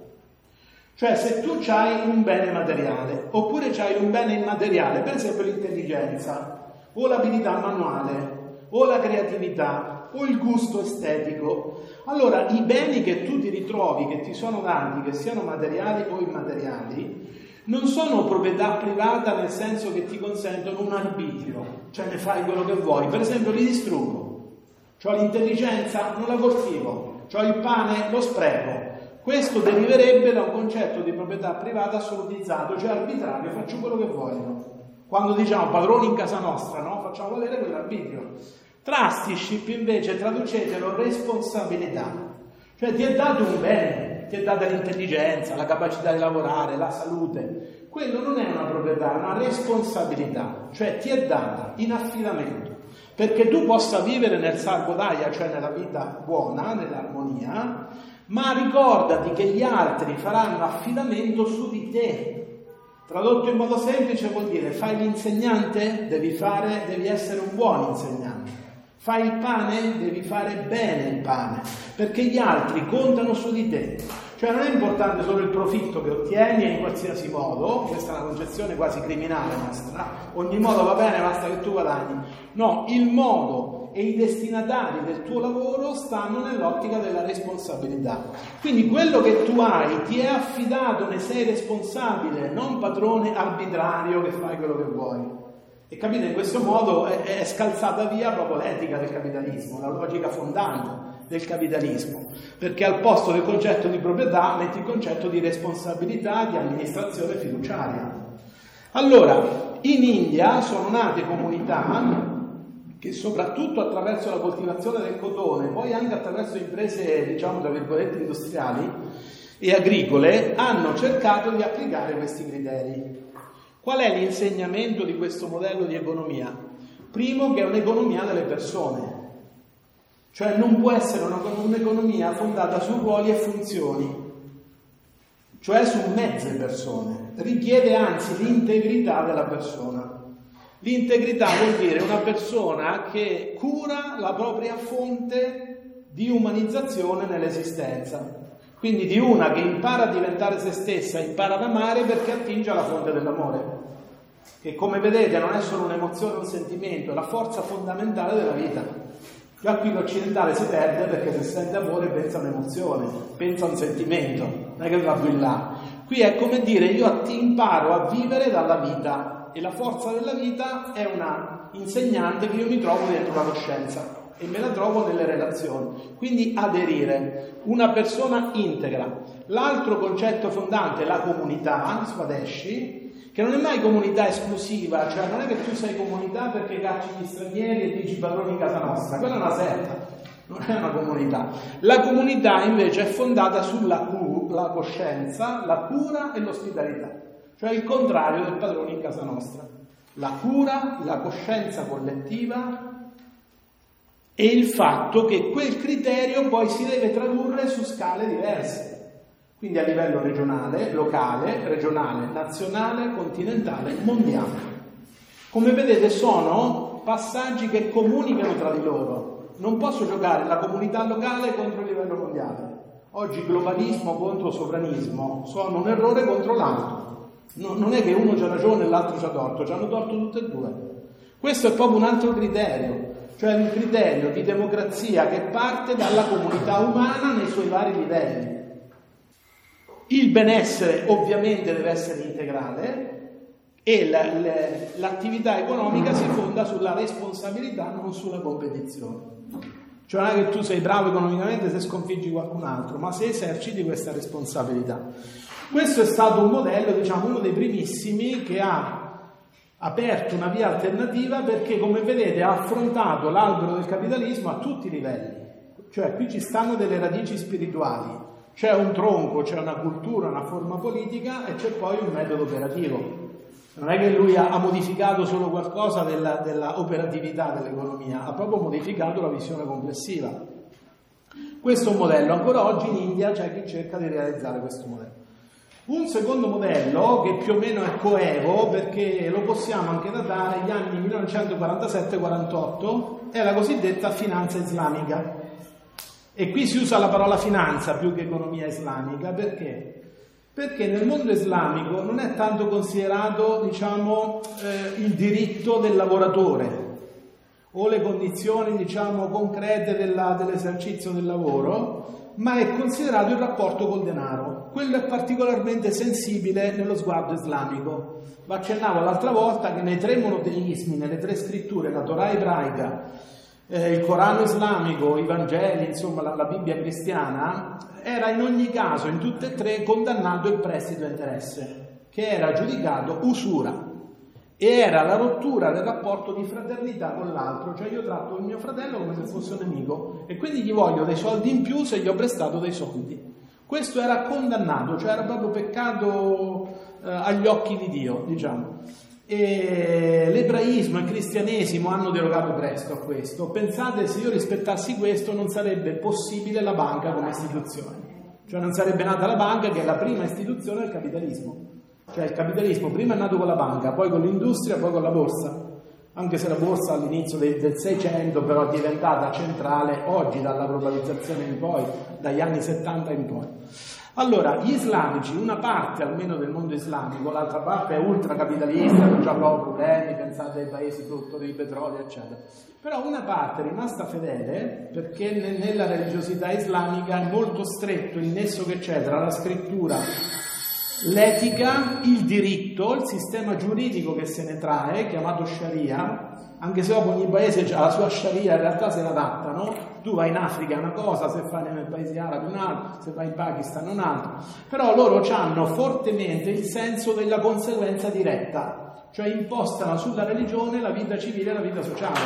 Cioè se tu hai un bene materiale oppure hai un bene immateriale, per esempio l'intelligenza o l'abilità manuale o la creatività o il gusto estetico, allora i beni che tu ti ritrovi, che ti sono dati, che siano materiali o immateriali, non sono proprietà privata nel senso che ti consentono un arbitrio, cioè ne fai quello che vuoi, per esempio li distruggo ho l'intelligenza, non la coltivo, ho il pane, lo spreco. Questo deriverebbe da un concetto di proprietà privata assolutizzato, cioè arbitrario, faccio quello che voglio. Quando diciamo padroni in casa nostra, no? facciamo valere quell'arbitrio. Trusteeship invece traducetelo responsabilità. Cioè ti è dato un bene, ti è data l'intelligenza, la capacità di lavorare, la salute. Quello non è una proprietà, è una responsabilità, cioè ti è data in affidamento perché tu possa vivere nel Sargodaya, cioè nella vita buona, nell'armonia, ma ricordati che gli altri faranno affidamento su di te. Tradotto in modo semplice vuol dire fai l'insegnante, devi, fare, devi essere un buon insegnante. Fai il pane, devi fare bene il pane, perché gli altri contano su di te. Cioè non è importante solo il profitto che ottieni in qualsiasi modo, questa è una concezione quasi criminale nostra, ogni modo va bene, basta che tu guadagni. No, il modo e i destinatari del tuo lavoro stanno nell'ottica della responsabilità. Quindi quello che tu hai ti è affidato, ne sei responsabile, non padrone arbitrario che fai quello che vuoi. E capite, in questo modo è, è scalzata via proprio l'etica del capitalismo, la logica fondante del capitalismo, perché al posto del concetto di proprietà metti il concetto di responsabilità, di amministrazione fiduciaria. Allora, in India sono nate comunità che soprattutto attraverso la coltivazione del cotone, poi anche attraverso imprese, diciamo, tra virgolette, industriali e agricole, hanno cercato di applicare questi criteri. Qual è l'insegnamento di questo modello di economia? Primo che è un'economia delle persone, cioè non può essere un'economia fondata su ruoli e funzioni, cioè su mezze persone, richiede anzi l'integrità della persona. L'integrità vuol dire una persona che cura la propria fonte di umanizzazione nell'esistenza. Quindi di una che impara a diventare se stessa, impara ad amare perché attinge alla fonte dell'amore. Che come vedete non è solo un'emozione o un sentimento, è la forza fondamentale della vita. Già qui l'occidentale si perde perché se sente amore pensa a un'emozione, pensa a un sentimento, non è che va più in là. Qui è come dire io imparo a vivere dalla vita, e la forza della vita è una insegnante che io mi trovo dentro la coscienza e me la trovo nelle relazioni. Quindi aderire, una persona integra. L'altro concetto fondante la comunità, Swadesci, che non è mai comunità esclusiva, cioè non è che tu sei comunità perché cacci gli stranieri e dici padroni in casa nostra, quella è una setta, non è una comunità. La comunità invece è fondata sulla cu, la coscienza, la cura e l'ospitalità cioè il contrario del padrone in casa nostra. La cura, la coscienza collettiva e il fatto che quel criterio poi si deve tradurre su scale diverse, quindi a livello regionale, locale, regionale, nazionale, continentale, mondiale. Come vedete sono passaggi che comunicano tra di loro. Non posso giocare la comunità locale contro il livello mondiale. Oggi globalismo contro sovranismo sono un errore contro l'altro. No, non è che uno c'ha ragione e l'altro c'ha torto, ci hanno torto tutte e due. Questo è proprio un altro criterio, cioè un criterio di democrazia che parte dalla comunità umana nei suoi vari livelli. Il benessere ovviamente deve essere integrale e la, le, l'attività economica si fonda sulla responsabilità, non sulla competizione. Cioè non è che tu sei bravo economicamente se sconfiggi qualcun altro, ma se eserciti questa responsabilità. Questo è stato un modello, diciamo, uno dei primissimi che ha aperto una via alternativa perché, come vedete, ha affrontato l'albero del capitalismo a tutti i livelli. Cioè, qui ci stanno delle radici spirituali, c'è un tronco, c'è una cultura, una forma politica e c'è poi un metodo operativo. Non è che lui ha, modificato solo qualcosa della, della operatività dell'economia, ha proprio modificato la visione complessiva. Questo è un modello, ancora oggi in India c'è chi cerca di realizzare questo modello. Un secondo modello, che più o meno è coevo, perché lo possiamo anche datare agli anni 1947-48, è la cosiddetta finanza islamica. E qui si usa la parola finanza più che economia islamica, perché? Perché nel mondo islamico non è tanto considerato, diciamo, eh, il diritto del lavoratore o le condizioni, diciamo, concrete della, dell'esercizio del lavoro, ma è considerato il rapporto col denaro. Quello è particolarmente sensibile nello sguardo islamico. Vi accennavo l'altra volta che nei tre monoteismi, nelle tre scritture, la Torah ebraica, eh, il Corano islamico, i Vangeli, insomma la, la Bibbia cristiana, era in ogni caso, in tutte e tre, condannato il prestito interesse, che era giudicato usura e era la rottura del rapporto di fraternità con l'altro, cioè io tratto il mio fratello come se fosse un nemico e quindi gli voglio dei soldi in più se gli ho prestato dei soldi. Questo era condannato, cioè era proprio peccato eh, agli occhi di Dio, diciamo. E l'ebraismo e il cristianesimo hanno derogato presto a questo. Pensate se io rispettassi questo non sarebbe possibile la banca come istituzione. Cioè non sarebbe nata la banca che è la prima istituzione del capitalismo. Cioè il capitalismo prima è nato con la banca, poi con l'industria, poi con la borsa. Anche se la borsa all'inizio del, 600 però è diventata centrale oggi dalla globalizzazione in poi, dagli anni 70 in poi. Allora, gli islamici, una parte almeno del mondo islamico, l'altra parte è ultracapitalista, non c'ha proprio problemi, pensate ai paesi produttori di petrolio, eccetera. Però una parte è rimasta fedele perché nella religiosità islamica è molto stretto il nesso che c'è tra la scrittura l'etica, il diritto, il sistema giuridico che se ne trae, chiamato Sharia, anche se dopo ogni paese ha la sua Sharia, in realtà se l'adattano, tu vai in Africa una cosa, se fai nei paesi arabi un'altra, se vai in Pakistan un'altra, però loro hanno fortemente il senso della conseguenza diretta, cioè impostano sulla religione la vita civile e la vita sociale,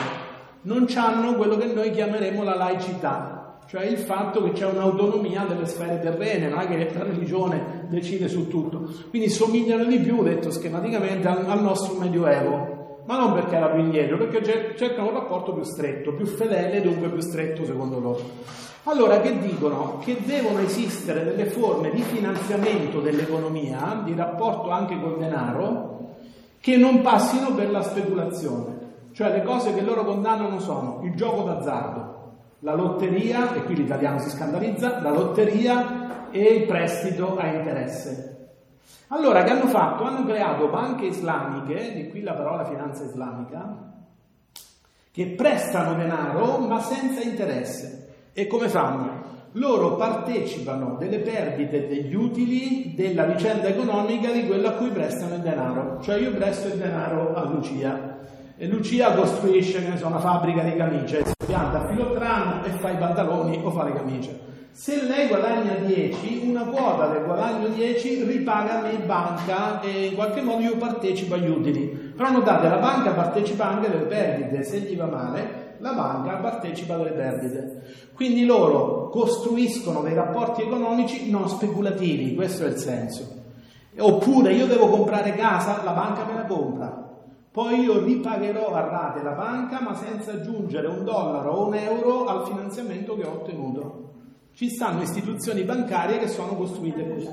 non hanno quello che noi chiameremo la laicità, cioè il fatto che c'è un'autonomia delle sfere terrene, non è che la religione decide su tutto. Quindi somigliano di più, detto schematicamente, al nostro Medioevo, ma non perché era più indietro, perché cercano un rapporto più stretto, più fedele, dunque più stretto secondo loro. Allora, che dicono? Che devono esistere delle forme di finanziamento dell'economia, di rapporto anche col denaro, che non passino per la speculazione. Cioè le cose che loro condannano sono il gioco d'azzardo, la lotteria, e qui l'italiano si scandalizza, la lotteria e il prestito a interesse. Allora, che hanno fatto? Hanno creato banche islamiche, di qui la parola finanza islamica, che prestano denaro ma senza interesse. E come fanno? Loro partecipano delle perdite degli utili della vicenda economica di quello a cui prestano il denaro. Cioè io presto il denaro a Lucia, e Lucia costruisce so, una fabbrica di camicie, si pianta a filottrano e fa i pantaloni o fa le camicie. Se lei guadagna 10, una quota del guadagno 10 ripaga a me banca e in qualche modo io partecipo agli utili. Però notate, la banca partecipa anche delle perdite, se gli va male, la banca partecipa delle perdite. Quindi loro costruiscono dei rapporti economici non speculativi, questo è il senso. Oppure io devo comprare casa, la banca me la compra. Poi io ripagherò a rate la banca ma senza aggiungere un dollaro o un euro al finanziamento che ho ottenuto. Ci stanno istituzioni bancarie che sono costruite così.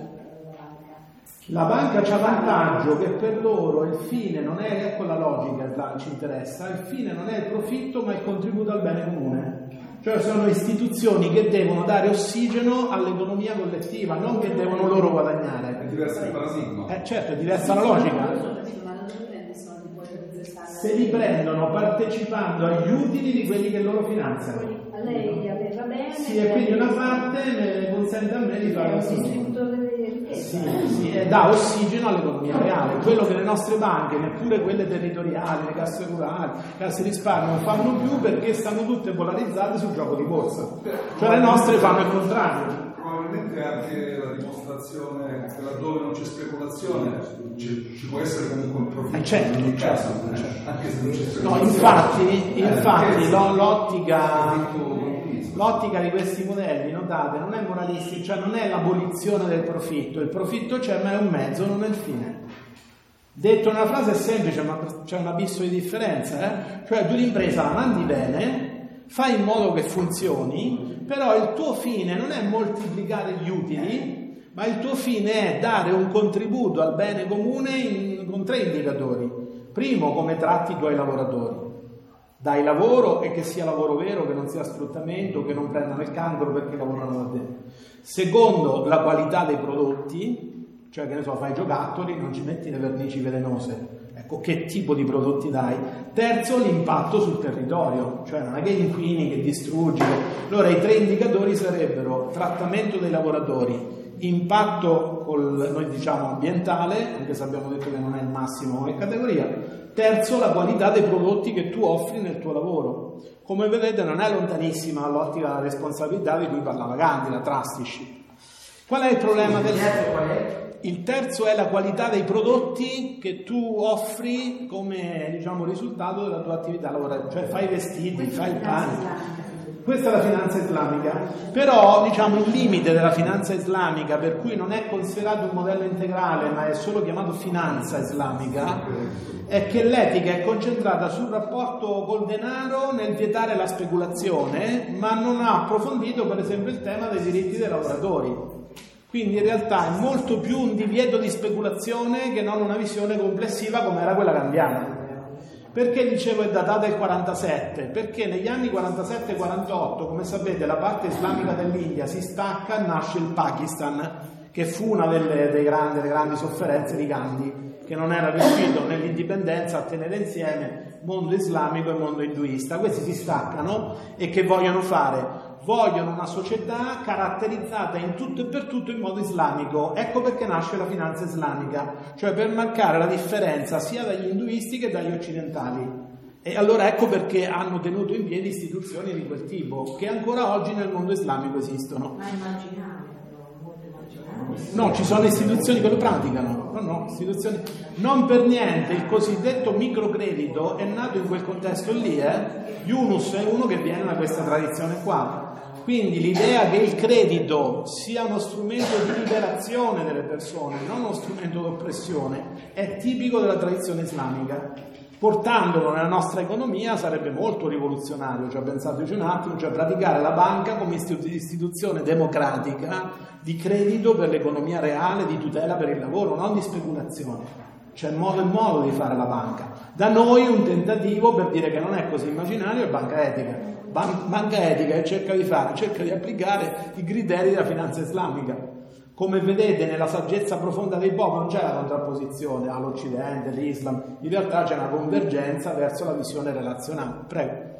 La banca c'ha vantaggio che per loro il fine non è, ecco la logica che ci interessa, il fine non è il profitto ma il contributo al bene comune. Cioè sono istituzioni che devono dare ossigeno all'economia collettiva, non che devono loro guadagnare. È diverso il paradigma. Eh, certo, è diversa la logica se li prendono partecipando agli utili di quelli che loro finanziano. A lei aveva bene. Sì, e quindi una parte consente a me di fare così. Sì, sì, e dà ossigeno all'economia reale, quello che le nostre banche, neppure quelle territoriali, le casse rurali, le casse risparmio non fanno più perché stanno tutte polarizzate sul gioco di borsa. Cioè le nostre fanno il contrario probabilmente anche la dimostrazione che laddove non c'è speculazione ci, ci può essere comunque un profitto. Eh certo, in certo, certo. Anche se non c'è speculazione. No, infatti, infatti l'ottica, l'ottica di questi modelli, notate, non è moralistica, cioè non è l'abolizione del profitto, il profitto c'è ma è un mezzo, non è il fine. Detto una frase semplice, ma c'è un abisso di differenza, eh? cioè tu l'impresa la mandi bene, fai in modo che funzioni, però il tuo fine non è moltiplicare gli utili, ma il tuo fine è dare un contributo al bene comune in, con tre indicatori. Primo, come tratti i tuoi lavoratori. Dai lavoro e che sia lavoro vero, che non sia sfruttamento, che non prendano il cancro perché lavorano da te. Secondo, la qualità dei prodotti, cioè che ne so, fai giocattoli, non ci metti le vernici velenose Ecco, che tipo di prodotti dai? Terzo, l'impatto sul territorio, cioè non è che inquini, che distruggi. Allora i tre indicatori sarebbero trattamento dei lavoratori, impatto col, noi diciamo ambientale, anche se abbiamo detto che non è il massimo come categoria, terzo la qualità dei prodotti che tu offri nel tuo lavoro. Come vedete non è lontanissima l'ottica della responsabilità di cui parlava Gandhi, la trusteeship. Qual è il problema del... Qual è? Il terzo è la qualità dei prodotti che tu offri come diciamo, risultato della tua attività lavorativa, cioè fai i vestiti, fai il pane. Questa è la finanza islamica, però diciamo, il limite della finanza islamica, per cui non è considerato un modello integrale, ma è solo chiamato finanza islamica, è che l'etica è concentrata sul rapporto col denaro nel vietare la speculazione, ma non ha approfondito per esempio il tema dei diritti dei lavoratori. Quindi in realtà è molto più un divieto di speculazione che non una visione complessiva come era quella cambiana. Perché dicevo è datata il 47? Perché negli anni 47-48, come sapete, la parte islamica dell'India si stacca e nasce il Pakistan, che fu una delle, delle, grandi, delle grandi sofferenze di Gandhi, che non era riuscito nell'indipendenza a tenere insieme mondo islamico e mondo induista. Questi si staccano e che vogliono fare? Vogliono una società caratterizzata in tutto e per tutto in modo islamico. Ecco perché nasce la finanza islamica, cioè per marcare la differenza sia dagli induisti che dagli occidentali. E allora ecco perché hanno tenuto in piedi istituzioni di quel tipo, che ancora oggi nel mondo islamico esistono. Ma immaginare. No, ci sono istituzioni che lo praticano, no, no, istituzioni. Non per niente il cosiddetto microcredito è nato in quel contesto lì, eh? Yunus è uno che viene da questa tradizione qua. Quindi l'idea che il credito sia uno strumento di liberazione delle persone, non uno strumento di oppressione, è tipico della tradizione islamica. Portandolo nella nostra economia sarebbe molto rivoluzionario, cioè pensateci un attimo, cioè praticare la banca come istitu- istituzione democratica di credito per l'economia reale, di tutela per il lavoro, non di speculazione. C'è modo e modo di fare la banca. Da noi un tentativo per dire che non è così immaginario è banca etica. Ban- banca etica che cerca di fare, cerca di applicare i criteri della finanza islamica. Come vedete nella saggezza profonda dei popoli non c'è la contrapposizione all'Occidente, all'Islam, in realtà c'è una convergenza verso la visione relazionale. Prego.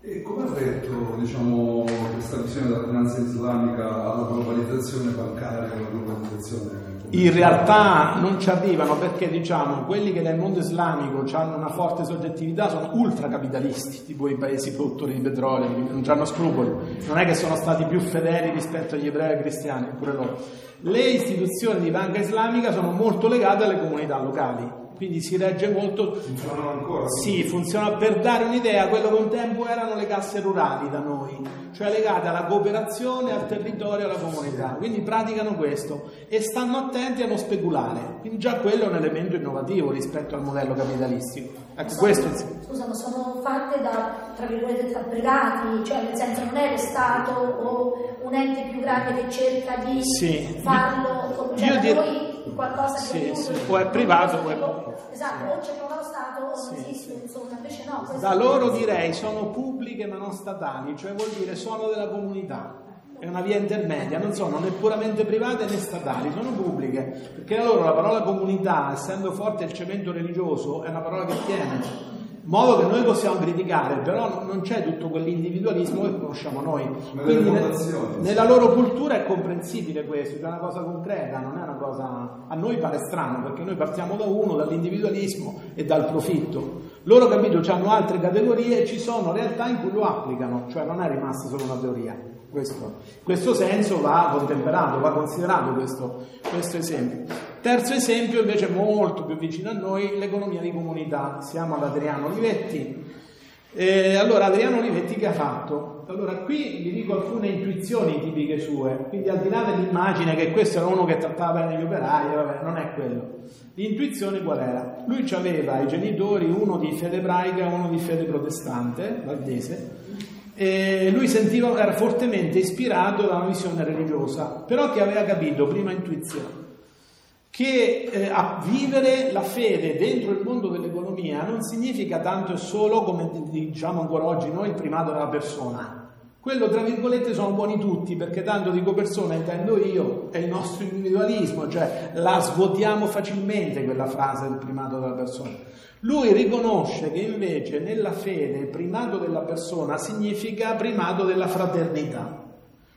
E come ha retto diciamo, questa visione della finanza islamica alla globalizzazione bancaria, alla globalizzazione In realtà non ci arrivano perché diciamo quelli che nel mondo islamico hanno una forte soggettività sono ultracapitalisti, tipo i paesi produttori di petrolio, non hanno scrupoli, non è che sono stati più fedeli rispetto agli ebrei e cristiani, pure loro. Le istituzioni di banca islamica sono molto legate alle comunità locali, quindi si regge molto funzionano ancora? sì, funziona per dare un'idea, quello che un tempo erano le casse rurali da noi, cioè legate alla cooperazione, al territorio, alla comunità. Quindi praticano questo e stanno attenti a non speculare. Quindi già quello è un elemento innovativo rispetto al modello capitalistico. Ecco, questo Scusa, ma sono fatte da, tra virgolette, da privati, cioè nel senso non è lo Stato o un ente più grande che cerca di Sì. farlo, cioè Io dir- noi qualcosa che Sì, aiuta, sì, o è privato o è- Esatto, o c'è proprio lo Stato o non Sì. esiste, insomma, invece no. Da loro direi sono pubbliche ma non statali, cioè vuol dire sono della comunità. È una via intermedia, non sono né puramente private né statali, sono pubbliche, perché loro la parola comunità, essendo forte il cemento religioso, è una parola che tiene. Modo che noi possiamo criticare, però non- c'è tutto quell'individualismo che conosciamo noi. Quindi delle ne- fondazioni, sì. nella loro cultura è comprensibile questo, è una cosa concreta, non è una cosa... A noi pare strano perché noi partiamo da uno, dall'individualismo e dal profitto. Loro, capito, hanno altre categorie e ci sono realtà in cui lo applicano, cioè non è rimasta solo una teoria. Questo, questo senso va contemperato, va considerato questo, questo esempio. Terzo esempio invece molto più vicino a noi, l'economia di comunità. Siamo ad Adriano Olivetti. Eh, allora, Adriano Olivetti che ha fatto? Allora, qui vi dico alcune intuizioni tipiche sue, quindi al di là dell'immagine che questo era uno che trattava bene gli operai, vabbè, non è quello. L'intuizione qual era? Lui aveva i genitori, uno di fede ebraica e uno di fede protestante, valdese, e lui sentiva, era fortemente ispirato da una visione religiosa, però che aveva capito, prima intuizione, che eh, vivere la fede dentro il mondo dell'economia non significa tanto e solo, come diciamo ancora oggi noi, il primato della persona. Quello, tra virgolette, sono buoni tutti, perché tanto dico persona intendo io, è il nostro individualismo, cioè la svuotiamo facilmente quella frase del primato della persona. Lui riconosce che invece nella fede il primato della persona significa primato della fraternità.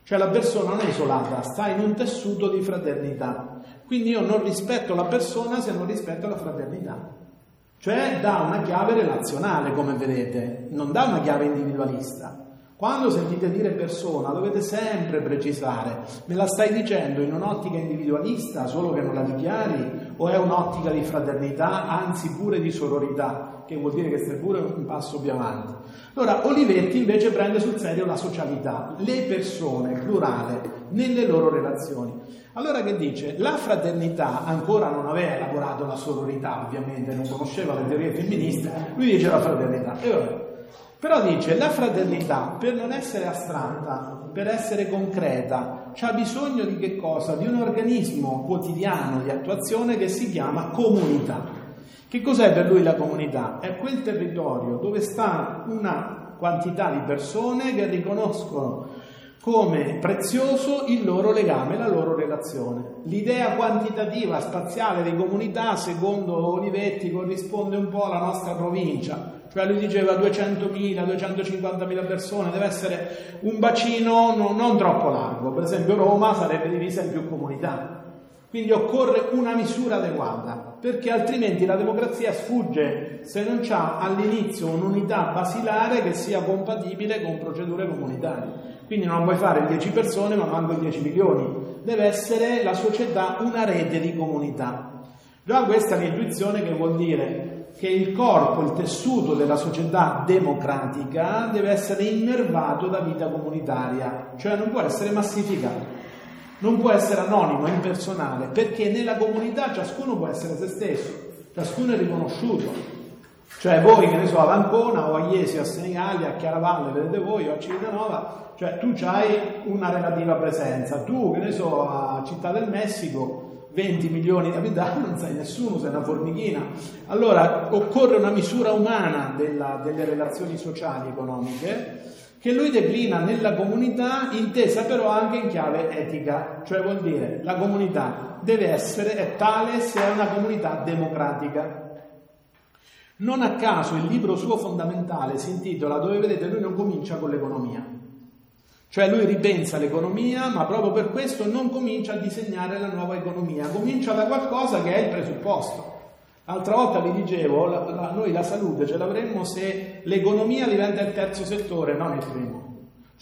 Cioè la persona non è isolata, sta in un tessuto di fraternità. Quindi io non rispetto la persona se non rispetto la fraternità. Cioè dà una chiave relazionale, come vedete, non dà una chiave individualista. Quando sentite dire persona dovete sempre precisare, me la stai dicendo in un'ottica individualista, solo che non la dichiari, o è un'ottica di fraternità, anzi pure di sororità, che vuol dire che stai pure un passo più avanti. Allora, Olivetti invece prende sul serio la socialità, le persone, plurale, nelle loro relazioni. Allora che dice? La fraternità ancora non aveva elaborato la sororità, ovviamente, non conosceva le teorie femministe, lui dice la fraternità. Però dice la fraternità per non essere astratta, per essere concreta, ha bisogno di che cosa? Di un organismo quotidiano di attuazione che si chiama comunità. Che cos'è per lui la comunità? È quel territorio dove sta una quantità di persone che riconoscono come prezioso il loro legame, la loro relazione. L'idea quantitativa spaziale di comunità, secondo Olivetti, corrisponde un po' alla nostra provincia, cioè lui diceva 200.000, 250.000 persone, deve essere un bacino non, non troppo largo, per esempio Roma sarebbe divisa in più comunità. Quindi occorre una misura adeguata, perché altrimenti la democrazia sfugge se non ha all'inizio un'unità basilare che sia compatibile con procedure comunitarie. Quindi non puoi fare 10 persone ma manco 10 milioni, deve essere la società una rete di comunità. Già questa è l'intuizione che vuol dire che il corpo, il tessuto della società democratica deve essere innervato da vita comunitaria, cioè non può essere massificato, non può essere anonimo, impersonale, perché nella comunità ciascuno può essere se stesso, ciascuno è riconosciuto. Cioè voi, che ne so, ad Ancona o a Iesi, a Senigallia, a Chiaravalle, vedete voi, o a Civitanova, cioè tu hai una relativa presenza. Tu, che ne so, a Città del Messico, 20 milioni di abitanti, non sai nessuno, sei una formichina. Allora occorre una misura umana della, delle relazioni sociali economiche che lui declina nella comunità, intesa però anche in chiave etica, cioè vuol dire la comunità deve essere è tale se è una comunità democratica. Non a caso il libro suo fondamentale si intitola, dove vedete, lui non comincia con l'economia. Cioè lui ripensa l'economia, ma proprio per questo non comincia a disegnare la nuova economia, comincia da qualcosa che è il presupposto. L'altra volta vi dicevo, la, la, noi la salute ce l'avremmo se l'economia diventa il terzo settore, non il primo.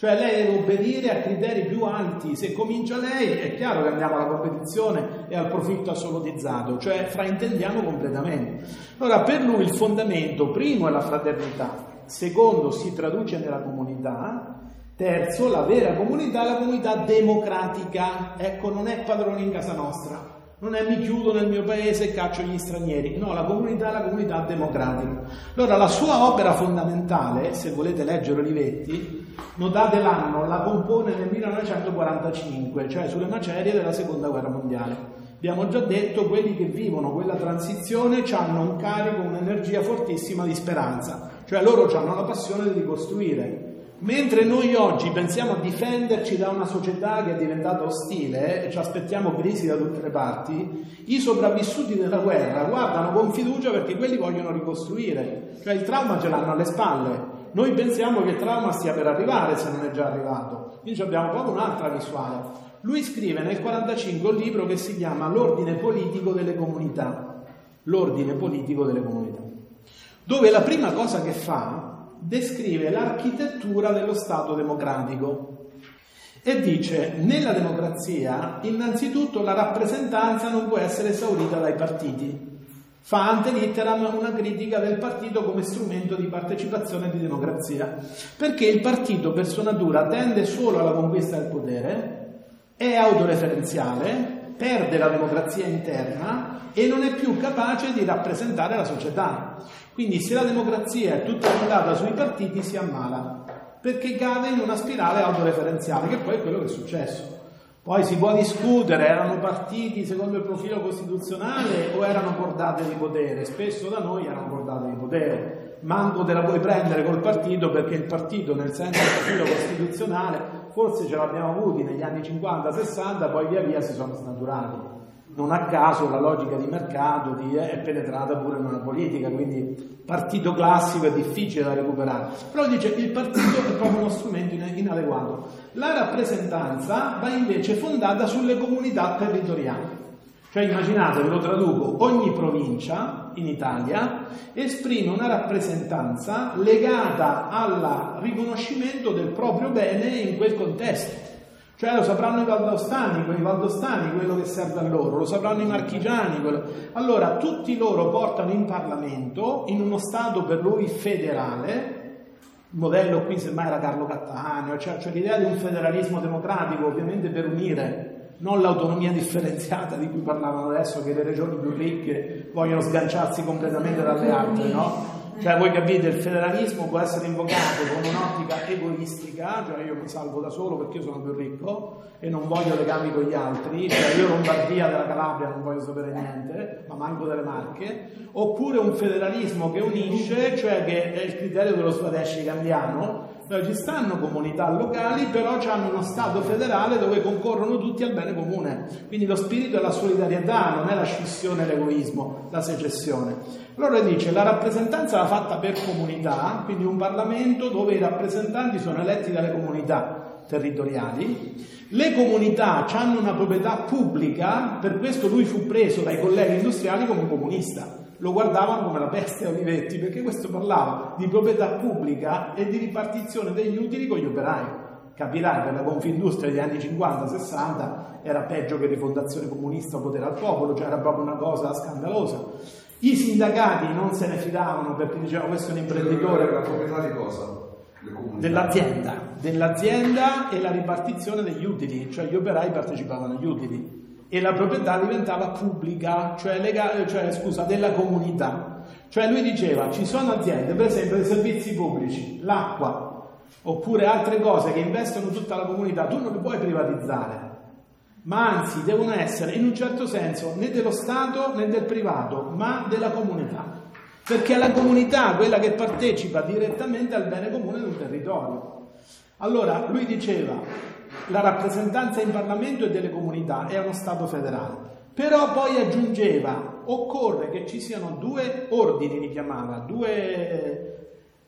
Cioè lei deve obbedire a criteri più alti, se comincia lei è chiaro che andiamo alla competizione e al profitto assolutizzato, cioè fraintendiamo completamente. Allora per lui il fondamento primo è la fraternità, secondo si traduce nella comunità, terzo la vera comunità è la comunità democratica, ecco non è padrone in casa nostra, non è mi chiudo nel mio paese e caccio gli stranieri, no, la comunità è la comunità democratica. Allora la sua opera fondamentale, se volete leggere Olivetti, notate l'anno, la compone nel 1945, cioè sulle macerie della seconda guerra mondiale. Abbiamo già detto, quelli che vivono quella transizione hanno un carico, un'energia fortissima di speranza, cioè loro hanno la passione di ricostruire, Mentre noi oggi pensiamo a difenderci da una società che è diventata ostile e ci aspettiamo crisi da tutte le parti, i sopravvissuti della guerra guardano con fiducia perché quelli vogliono ricostruire, cioè il trauma ce l'hanno alle spalle. Noi pensiamo che il trauma stia per arrivare se non è già arrivato, quindi abbiamo proprio un'altra visuale. Lui scrive nel 1945 un libro che si chiama L'ordine politico delle comunità. L'ordine politico delle comunità. Dove la prima cosa che fa descrive l'architettura dello Stato democratico e dice nella democrazia innanzitutto la rappresentanza non può essere esaurita dai partiti. Fa ante litteram una critica del partito come strumento di partecipazione e di democrazia, perché il partito per sua natura tende solo alla conquista del potere, è autoreferenziale, perde la democrazia interna e non è più capace di rappresentare la società. Quindi se la democrazia è tutta fondata sui partiti si ammala, perché cade in una spirale autoreferenziale, che poi è quello che è successo. Poi si può discutere, erano partiti secondo il profilo costituzionale o erano cordate di potere? Spesso da noi erano cordate di potere. Manco te la puoi prendere col partito perché il partito nel senso del profilo costituzionale forse ce l'abbiamo avuti negli anni 50-60, poi via via si sono snaturati non a caso la logica di mercato è penetrata pure nella politica, quindi partito classico è difficile da recuperare. Però dice che il partito è proprio uno strumento inadeguato. La rappresentanza va invece fondata sulle comunità territoriali. Cioè immaginate, ve lo traduco, ogni provincia in Italia esprime una rappresentanza legata al riconoscimento del proprio bene in quel contesto. Cioè lo sapranno i valdostani, quei valdostani quello che serve a loro, lo sapranno i marchigiani. Quello... Allora tutti loro portano in Parlamento, in uno Stato per lui federale, il modello qui semmai era Carlo Cattaneo, cioè, cioè l'idea di un federalismo democratico ovviamente per unire non l'autonomia differenziata di cui parlavano adesso, che le regioni più ricche vogliono sganciarsi completamente dalle altre, no? Cioè voi capite, il federalismo può essere invocato con un'ottica egoistica, cioè io mi salvo da solo perché io sono più ricco e non voglio legami con gli altri, cioè io Lombardia della Calabria non voglio sapere niente, ma manco delle Marche, oppure un federalismo che unisce, cioè che è il criterio dello Svadeshi Candiano, Dove ci stanno comunità locali, però hanno uno Stato federale dove concorrono tutti al bene comune. Quindi lo spirito è la solidarietà, non è la scissione l'egoismo, la secessione. Allora dice la rappresentanza va fatta per comunità, quindi un Parlamento dove i rappresentanti sono eletti dalle comunità territoriali. Le comunità hanno una proprietà pubblica, per questo lui fu preso dai colleghi industriali come comunista lo guardavano come la peste a Olivetti, perché questo parlava di proprietà pubblica e di ripartizione degli utili con gli operai. Capirai, per la Confindustria degli anni 50-60 era peggio che rifondazione comunista o potere al popolo, cioè era proprio una cosa scandalosa. I sindacati non se ne fidavano perché dicevano questo è un imprenditore. La proprietà di cosa? Dell'azienda, dell'azienda e la ripartizione degli utili, cioè gli operai partecipavano agli utili e la proprietà diventava pubblica, cioè, legale, cioè scusa, della comunità. Cioè lui diceva ci sono aziende, per esempio dei servizi pubblici, l'acqua, oppure altre cose che investono tutta la comunità, tu non le puoi privatizzare, ma anzi devono essere in un certo senso né dello Stato né del privato, ma della comunità. Perché è la comunità quella che partecipa direttamente al bene comune del territorio. Allora lui diceva la rappresentanza in Parlamento e delle comunità è uno Stato federale. Però poi aggiungeva, occorre che ci siano due ordini, li chiamava, due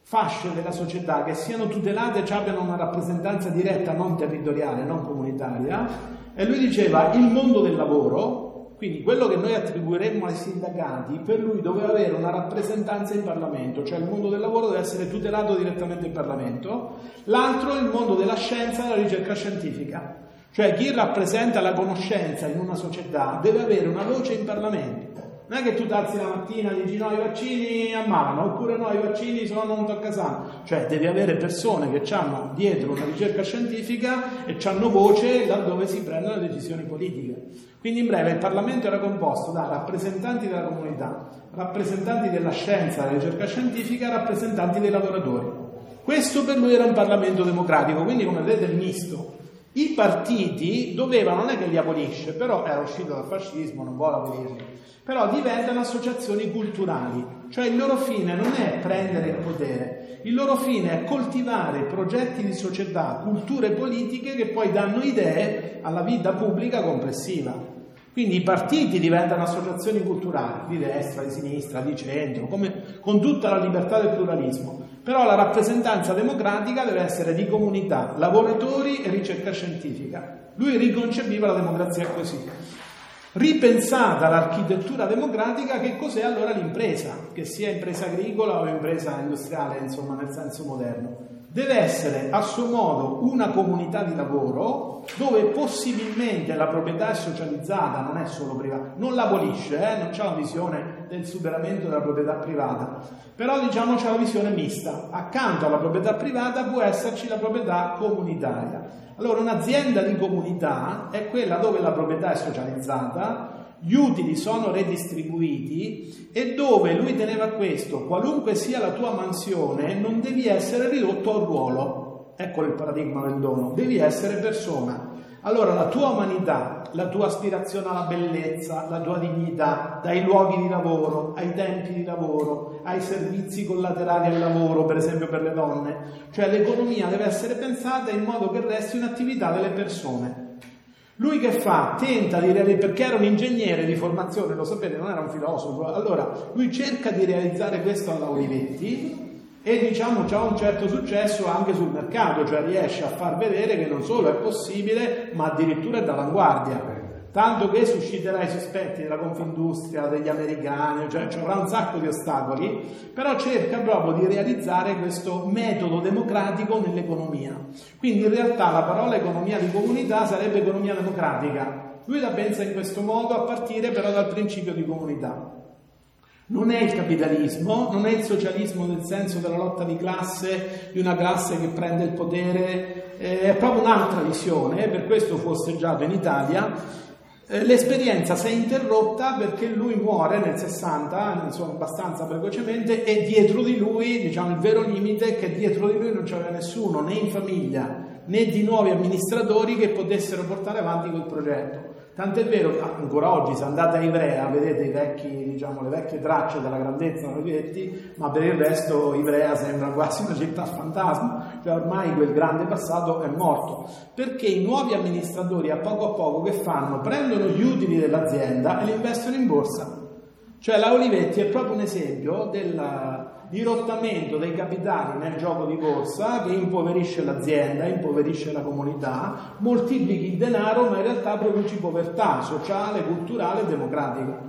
fasce della società che siano tutelate e abbiano una rappresentanza diretta, non territoriale, non comunitaria. E lui diceva, il mondo del lavoro, quindi quello che noi attribuiremmo ai sindacati, per lui doveva avere una rappresentanza in Parlamento, cioè il mondo del lavoro deve essere tutelato direttamente in Parlamento, l'altro il mondo della scienza e della ricerca scientifica, cioè chi rappresenta la conoscenza in una società deve avere una voce in Parlamento. Non è che tu t'alzi la mattina e dici no, i vaccini ammalano, oppure no, i vaccini sono un toccasano. Cioè devi avere persone che hanno dietro una ricerca scientifica e hanno voce laddove si prendono decisioni politiche. Quindi in breve il Parlamento era composto da rappresentanti della comunità, rappresentanti della scienza, della ricerca scientifica, rappresentanti dei lavoratori. Questo per lui era un Parlamento democratico, quindi come vedete il misto. I partiti dovevano, non è che li abolisce, però era uscito dal fascismo, non vuole abolirli, però diventano associazioni culturali, cioè il loro fine non è prendere il potere, il loro fine è coltivare progetti di società, culture politiche che poi danno idee alla vita pubblica complessiva. Quindi i partiti diventano associazioni culturali, di destra, di sinistra, di centro, come, con tutta la libertà del pluralismo. Però la rappresentanza democratica deve essere di comunità, lavoratori e ricerca scientifica. Lui riconcepiva la democrazia così. Ripensata l'architettura democratica, che cos'è allora l'impresa? Che sia impresa agricola o impresa industriale, insomma, nel senso moderno deve essere a suo modo una comunità di lavoro dove possibilmente la proprietà è socializzata, non è solo privata, non l'abolisce, eh? non c'è una visione del superamento della proprietà privata, però diciamo c'è una visione mista, accanto alla proprietà privata può esserci la proprietà comunitaria. Allora un'azienda di comunità è quella dove la proprietà è socializzata, gli utili sono redistribuiti e dove lui teneva questo, qualunque sia la tua mansione, non devi essere ridotto a un ruolo. Ecco il paradigma del dono, devi essere persona. Allora la tua umanità, la tua aspirazione alla bellezza, la tua dignità, dai luoghi di lavoro, ai tempi di lavoro, ai servizi collaterali al lavoro, per esempio per le donne, cioè l'economia deve essere pensata in modo che resti un'attività delle persone. Lui che fa? Tenta di realizzare, perché era un ingegnere di formazione, lo sapete, non era un filosofo, allora lui cerca di realizzare questo alla Olivetti e diciamo ha un certo successo anche sul mercato, cioè riesce a far vedere che non solo è possibile, ma addirittura è d'avanguardia tanto che susciterà i sospetti della Confindustria, degli americani, cioè ci avrà un sacco di ostacoli, però cerca proprio di realizzare questo metodo democratico nell'economia. Quindi in realtà la parola economia di comunità sarebbe economia democratica. Lui la pensa in questo modo a partire però dal principio di comunità. Non è il capitalismo, non è il socialismo nel senso della lotta di classe, di una classe che prende il potere, eh, è proprio un'altra visione, per questo fu osteggiato in Italia l'esperienza si è interrotta perché lui muore nel 60, insomma abbastanza precocemente, e dietro di lui, diciamo, il vero limite è che dietro di lui non c'era nessuno, né in famiglia, né di nuovi amministratori che potessero portare avanti quel progetto. Tant'è vero che ancora oggi, se andate a Ivrea, vedete vecchi, diciamo, le vecchie tracce della grandezza dei Olivetti, ma per il resto Ivrea sembra quasi una città fantasma, cioè ormai quel grande passato è morto, perché i nuovi amministratori a poco a poco che fanno? Prendono gli utili dell'azienda e li investono in borsa. Cioè la Olivetti è proprio un esempio della, dirottamento dei capitali nel gioco di borsa che impoverisce l'azienda, impoverisce la comunità, moltiplichi il denaro ma in realtà produci povertà sociale, culturale e democratica.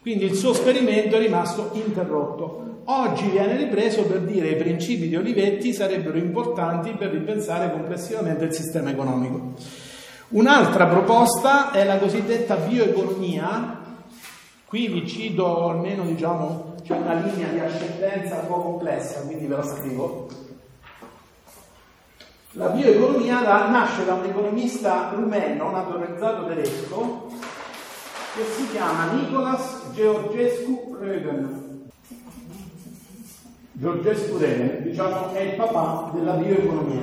Quindi il suo esperimento è rimasto interrotto. Oggi viene ripreso per dire che i principi di Olivetti sarebbero importanti per ripensare complessivamente il sistema economico. Un'altra proposta è la cosiddetta bioeconomia. Qui vi cito almeno diciamo, c'è una linea di ascendenza un po' complessa, quindi ve la scrivo. La bioeconomia nasce da un economista rumeno naturalizzato tedesco che si chiama Nicolas Georgescu Rögen. Georgescu Rögen, diciamo, è il papà della bioeconomia.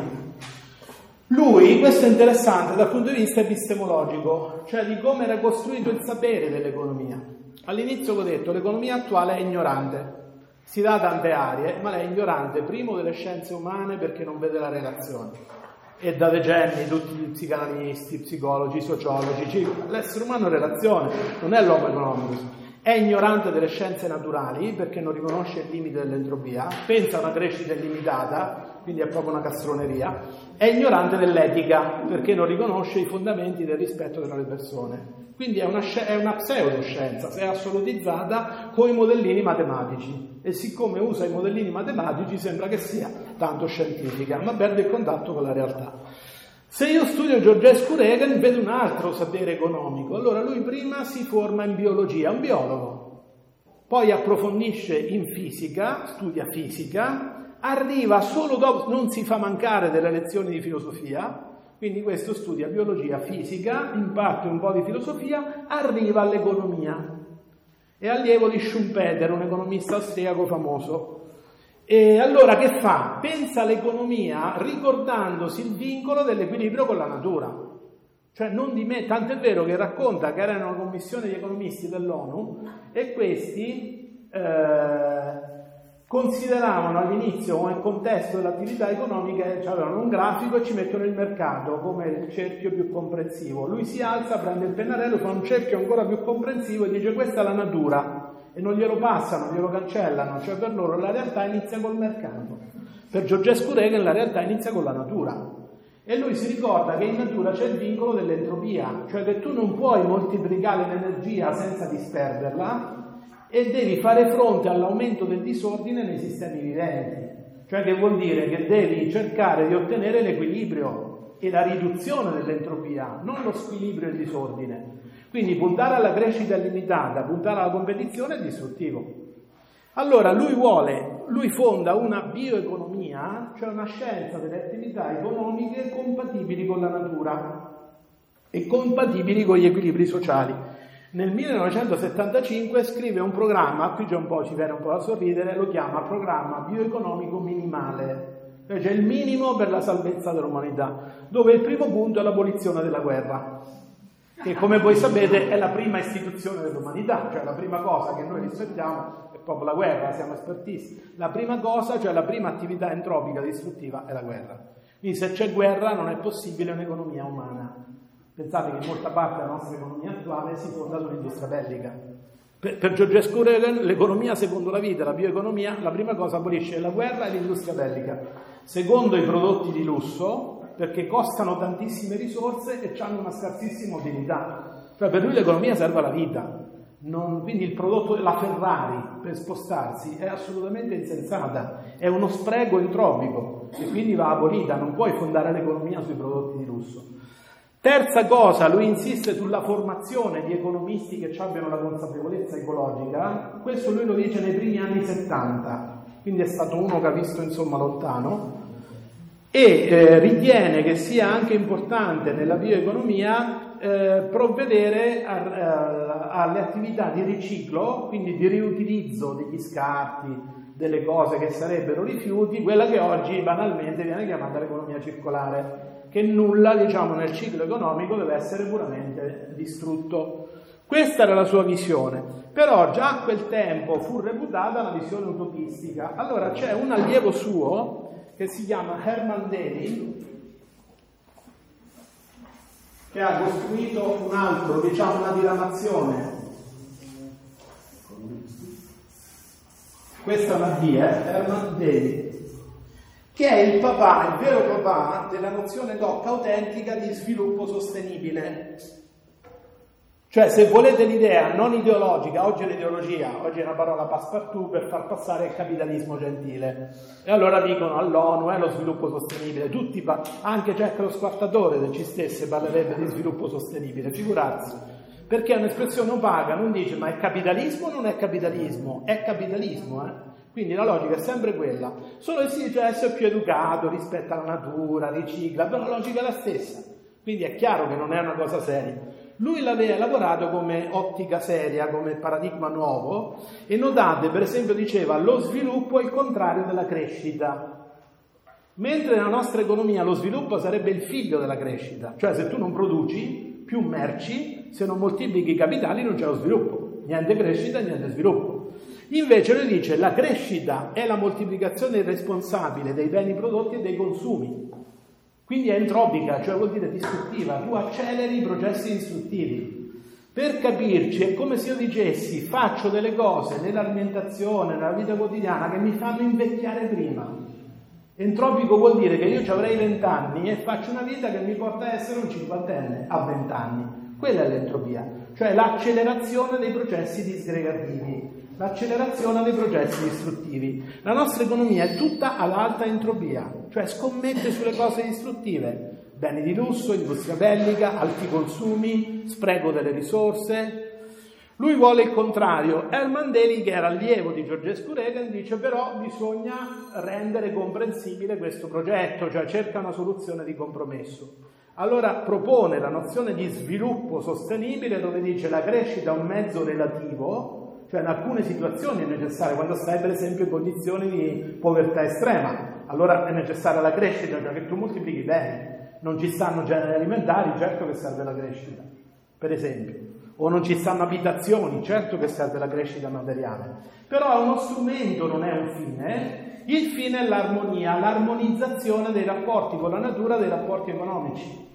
Lui, questo è interessante dal punto di vista epistemologico, cioè di come era costruito il sapere dell'economia. All'inizio ho detto l'economia attuale è ignorante, si dà tante aree, ma lei è ignorante, primo delle scienze umane perché non vede la relazione. E da decenni tutti gli psicanalisti, psicologi, sociologi, l'essere umano è relazione, non è l'uomo economico. È ignorante delle scienze naturali perché non riconosce il limite dell'entropia, pensa a una crescita illimitata, quindi è proprio una castroneria. È ignorante dell'etica perché non riconosce i fondamenti del rispetto tra le persone. Quindi è una, è una pseudoscienza, è assolutizzata con i modellini matematici. E siccome usa i modellini matematici sembra che sia tanto scientifica, ma perde il contatto con la realtà. Se io studio Georgescu Reagan vedo un altro sapere economico, allora lui prima si forma in biologia, un biologo, poi approfondisce in fisica, studia fisica, arriva solo dopo, non si fa mancare delle lezioni di filosofia, quindi questo studia biologia, fisica, in parte un po' di filosofia, arriva all'economia. È allievo di Schumpeter, un economista austriaco famoso. E allora che fa? Pensa all'economia ricordandosi il vincolo dell'equilibrio con la natura. Cioè non di me, tanto è vero che racconta che era in una commissione di economisti dell'ONU e questi eh, consideravano all'inizio come contesto dell'attività economica, cioè avevano un grafico e ci mettono il mercato come il cerchio più comprensivo. Lui si alza, prende il pennarello, fa un cerchio ancora più comprensivo e dice questa è la natura e non glielo passano, glielo cancellano, cioè per loro la realtà inizia col mercato. Per Giorgescu Reagan la realtà inizia con la natura. E lui si ricorda che in natura c'è il vincolo dell'entropia, cioè che tu non puoi moltiplicare l'energia senza disperderla, e devi fare fronte all'aumento del disordine nei sistemi viventi. Cioè che vuol dire che devi cercare di ottenere l'equilibrio e la riduzione dell'entropia, non lo squilibrio e il disordine. Quindi puntare alla crescita illimitata, puntare alla competizione è distruttivo. Allora lui vuole, lui fonda una bioeconomia, cioè una scienza delle attività economiche compatibili con la natura e compatibili con gli equilibri sociali. Nel 1975 scrive un programma, qui già un po' ci viene un po' da sorridere, lo chiama programma bioeconomico minimale, cioè il minimo per la salvezza dell'umanità, dove il primo punto è l'abolizione della guerra, che come voi sapete è la prima istituzione dell'umanità, cioè la prima cosa che noi rispettiamo è proprio la guerra, siamo espertissimi. La prima cosa, cioè la prima attività entropica distruttiva è la guerra. Quindi se c'è guerra non è possibile un'economia umana. Pensate che molta parte della nostra economia attuale si fonda sull'industria bellica. Per, per Georgescu Reagan l'economia secondo la vita, la bioeconomia, la prima cosa abolisce la guerra e l'industria bellica. Secondo i prodotti di lusso, perché costano tantissime risorse e hanno una scarsissima utilità. Cioè per lui l'economia serve alla vita. Non, quindi il prodotto della Ferrari per spostarsi è assolutamente insensata, è uno spreco entropico e quindi va abolita, non puoi fondare l'economia sui prodotti di lusso. Terza cosa, lui insiste sulla formazione di economisti che abbiano la consapevolezza ecologica, questo lui lo dice nei primi anni 70, quindi è stato uno che ha visto insomma lontano, e eh, ritiene che sia anche importante nella bioeconomia eh, provvedere a, a, alle attività di riciclo, quindi di riutilizzo degli scarti, delle cose che sarebbero rifiuti, quella che oggi banalmente viene chiamata l'economia circolare che nulla, diciamo, nel ciclo economico deve essere puramente distrutto. Questa era la sua visione, però già a quel tempo fu reputata una visione utopistica. Allora c'è un allievo suo che si chiama Herman Daly, che ha costruito un altro, diciamo una diramazione. Questa è una D, eh? Herman Daly, che è il papà, il vero papà della nozione DOC autentica di sviluppo sostenibile. Cioè, se volete l'idea non ideologica, oggi è l'ideologia, oggi è una parola passepartout per far passare il capitalismo gentile. E allora dicono all'ONU è lo sviluppo sostenibile, tutti, anche Jack lo squartatore del ci stesse parlerebbe di sviluppo sostenibile, figurarsi. Perché è un'espressione opaca, non dice ma è capitalismo o non è capitalismo? È capitalismo, eh? Quindi la logica è sempre quella, solo che si dice essere più educato, rispetta la natura, ricicla, però la logica è la stessa. Quindi è chiaro che non è una cosa seria. Lui l'aveva elaborato come ottica seria, come paradigma nuovo e notate, per esempio, diceva lo sviluppo è il contrario della crescita. Mentre nella nostra economia lo sviluppo sarebbe il figlio della crescita, cioè se tu non produci più merci, se non moltiplichi i capitali non c'è lo sviluppo, niente crescita, niente sviluppo. Invece lui dice la crescita è la moltiplicazione irresponsabile dei beni prodotti e dei consumi. Quindi è entropica, cioè vuol dire distruttiva, tu acceleri i processi distruttivi. Per capirci è come se io dicessi faccio delle cose nell'alimentazione, nella vita quotidiana che mi fanno invecchiare prima. Entropico vuol dire che io ci avrei vent'anni e faccio una vita che mi porta a essere un cinquantenne a vent'anni. Quella è l'entropia, cioè l'accelerazione dei processi disgregativi l'accelerazione dei processi distruttivi. La nostra economia è tutta all'alta entropia, cioè scommette sulle cose distruttive, beni di lusso, industria bellica, alti consumi, spreco delle risorse. Lui vuole il contrario. Herman Daly, che era allievo di Georgescu Reagan, dice però bisogna rendere comprensibile questo progetto, cioè cerca una soluzione di compromesso. Allora propone la nozione di sviluppo sostenibile dove dice la crescita è un mezzo relativo, cioè in alcune situazioni è necessario, quando stai per esempio in condizioni di povertà estrema, allora è necessaria la crescita, cioè che tu moltiplichi bene. Non ci stanno generi alimentari, certo che serve la crescita, per esempio. O non ci stanno abitazioni, certo che serve la crescita materiale. Però è uno strumento, non è un fine. Il fine è l'armonia, l'armonizzazione dei rapporti con la natura, dei rapporti economici.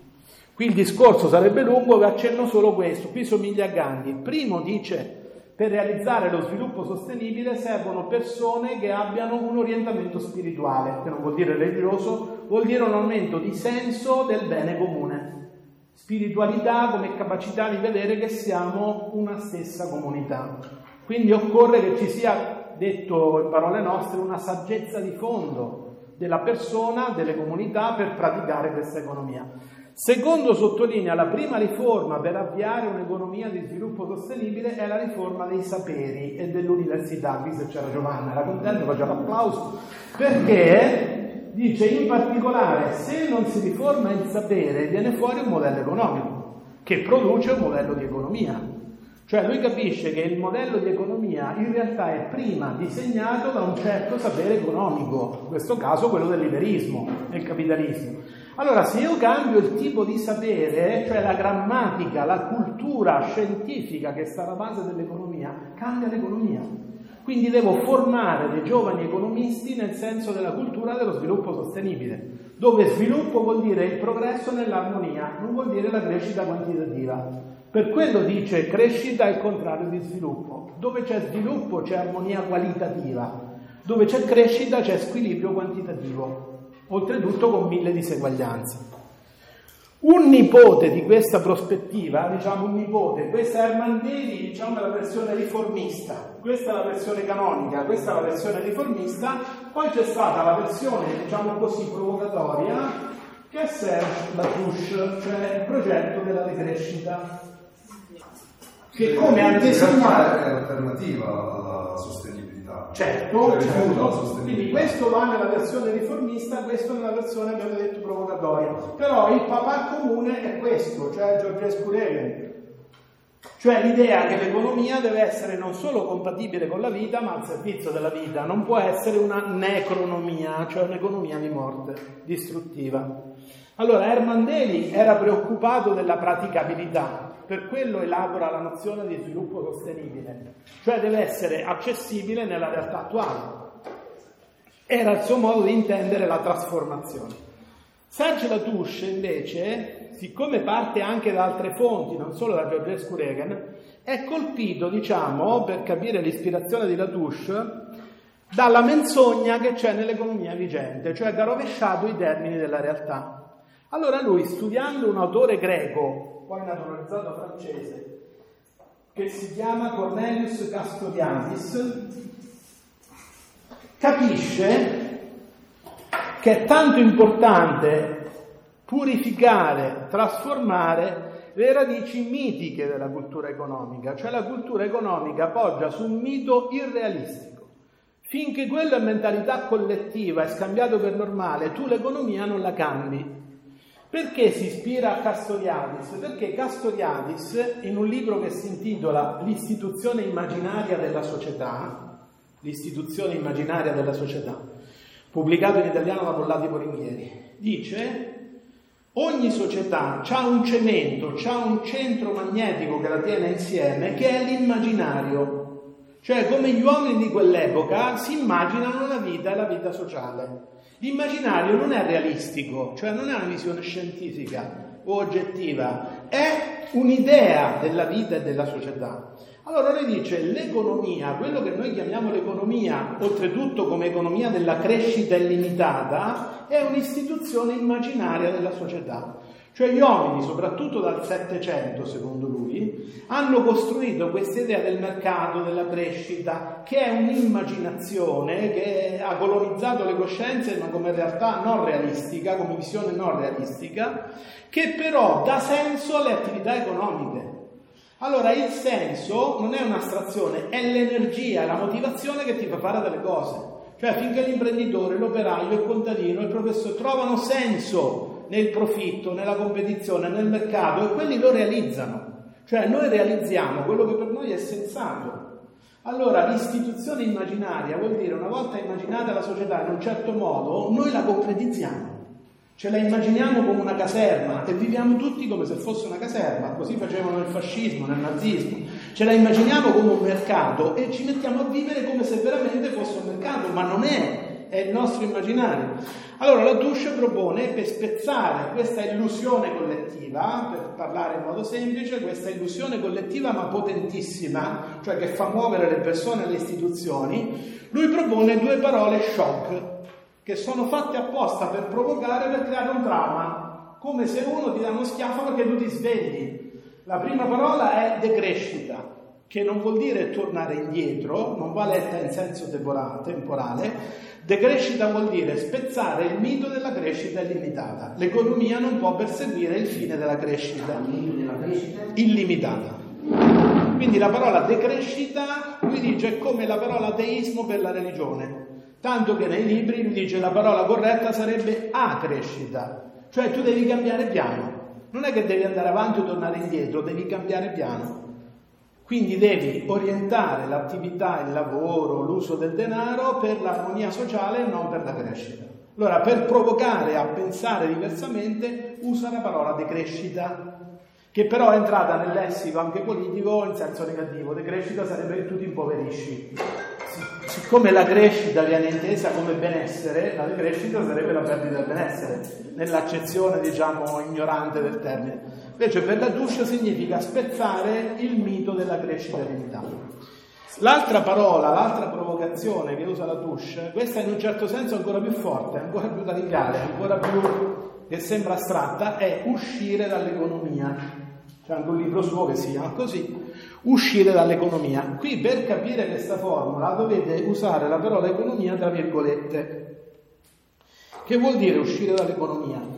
Qui il discorso sarebbe lungo, vi accenno solo questo. Qui somiglia a Gandhi. Il primo dice per realizzare lo sviluppo sostenibile servono persone che abbiano un orientamento spirituale, che non vuol dire religioso, vuol dire un aumento di senso del bene comune. Spiritualità come capacità di vedere che siamo una stessa comunità. Quindi occorre che ci sia, detto in parole nostre, una saggezza di fondo della persona, delle comunità per praticare questa economia. Secondo sottolinea, la prima riforma per avviare un'economia di sviluppo sostenibile è la riforma dei saperi e dell'università. Qui se c'era Giovanna era contento, faceva l'applauso, perché dice in particolare se non si riforma il sapere viene fuori un modello economico che produce un modello di economia. Cioè lui capisce che il modello di economia in realtà è prima disegnato da un certo sapere economico, in questo caso quello del liberismo, del capitalismo. Allora, se io cambio il tipo di sapere, cioè la grammatica, la cultura scientifica che sta alla base dell'economia, cambia l'economia. Quindi devo formare dei giovani economisti nel senso della cultura dello sviluppo sostenibile, dove sviluppo vuol dire il progresso nell'armonia, non vuol dire la crescita quantitativa. Per quello dice crescita è il contrario di sviluppo. Dove c'è sviluppo c'è armonia qualitativa, dove c'è crescita c'è squilibrio quantitativo oltretutto con mille diseguaglianze. Un nipote di questa prospettiva, diciamo un nipote, questa è Armandini, diciamo è la versione riformista, questa è la versione canonica, questa è la versione riformista, poi c'è stata la versione, diciamo così, provocatoria, che è Serge Latouche, cioè il progetto della decrescita, che come antesignale... È l'alternativa alla Certo, certo. quindi questo va nella versione riformista, questo nella versione, abbiamo detto, provocatoria. Però il papà comune è questo, cioè Georgescu Reagan. Cioè l'idea che l'economia deve essere non solo compatibile con la vita, ma al servizio della vita. Non può essere una necronomia, cioè un'economia di morte, distruttiva. Allora, Herman Daly era preoccupato della praticabilità, per quello elabora la nozione di sviluppo sostenibile, cioè deve essere accessibile nella realtà attuale. Era il suo modo di intendere la trasformazione. Serge Latouche, invece, siccome parte anche da altre fonti, non solo da Georgescu Reagan, è colpito, diciamo, per capire l'ispirazione di Latouche, dalla menzogna che c'è nell'economia vigente, cioè ha rovesciato i termini della realtà. Allora lui, studiando un autore greco, poi naturalizzato francese, che si chiama Cornelius Castodianis, capisce che è tanto importante purificare, trasformare le radici mitiche della cultura economica, cioè la cultura economica poggia su un mito irrealistico. Finché quello è mentalità collettiva, è scambiato per normale, tu l'economia non la cambi. Perché si ispira a Castoriadis? Perché Castoriadis, in un libro che si intitola L'istituzione immaginaria della società, l'istituzione immaginaria della società, pubblicato in italiano da Pollati Poringhieri, dice ogni società ha un cemento, ha un centro magnetico che la tiene insieme, che è l'immaginario. Cioè come gli uomini di quell'epoca si immaginano la vita e la vita sociale. L'immaginario non è realistico, cioè non è una visione scientifica o oggettiva, è un'idea della vita e della società. Allora lui dice l'economia, quello che noi chiamiamo l'economia, oltretutto come economia della crescita illimitata, è un'istituzione immaginaria della società. Cioè gli uomini, soprattutto dal Settecento, secondo lui, hanno costruito questa idea del mercato, della crescita, che è un'immaginazione che ha colonizzato le coscienze, ma come realtà non realistica, come visione non realistica, che però dà senso alle attività economiche. Allora il senso non è un'astrazione, è l'energia, la motivazione che ti fa fare delle cose. Cioè finché l'imprenditore, l'operaio, il contadino, il professore trovano senso nel profitto, nella competizione, nel mercato e quelli lo realizzano. Cioè noi realizziamo quello che per noi è sensato. Allora l'istituzione immaginaria vuol dire una volta immaginata la società in un certo modo, noi la concretizziamo. Ce la immaginiamo come una caserma e viviamo tutti come se fosse una caserma, così facevano nel fascismo, nel nazismo. Ce la immaginiamo come un mercato e ci mettiamo a vivere come se veramente fosse un mercato, ma non è, è il nostro immaginario. Allora la Tusce propone per spezzare questa illusione collettiva, per parlare in modo semplice, questa illusione collettiva ma potentissima, cioè che fa muovere le persone e le istituzioni, lui propone due parole shock che sono fatte apposta per provocare, per creare un trauma, come se uno ti dà uno schiaffo perché tu ti svegli. La prima parola è decrescita, che non vuol dire tornare indietro, non va letta in senso temporale. Decrescita vuol dire spezzare il mito della crescita illimitata. L'economia non può perseguire il fine della crescita illimitata. Quindi la parola decrescita, lui dice, è come la parola ateismo per la religione. Tanto che nei libri lui dice la parola corretta sarebbe a crescita, cioè tu devi cambiare piano. Non è che devi andare avanti o tornare indietro, devi cambiare piano. Quindi devi orientare l'attività, il lavoro, l'uso del denaro per l'armonia sociale e non per la crescita. Allora, per provocare a pensare diversamente, usa la parola decrescita, che però è entrata nel lessico anche politico in senso negativo. Decrescita sarebbe che tu ti impoverisci siccome la crescita viene intesa come benessere, la decrescita sarebbe la perdita del benessere, nell'accezione diciamo ignorante del termine. Invece per la Tuscia significa spezzare il mito della crescita limitata. L'altra parola, l'altra provocazione che usa la Tuscia, questa in un certo senso ancora più forte, ancora più radicale, ancora più che sembra astratta, è uscire dall'economia. C'è anche un libro suo che si chiama così, uscire dall'economia. Qui per capire questa formula dovete usare la parola economia tra virgolette. Che vuol dire uscire dall'economia?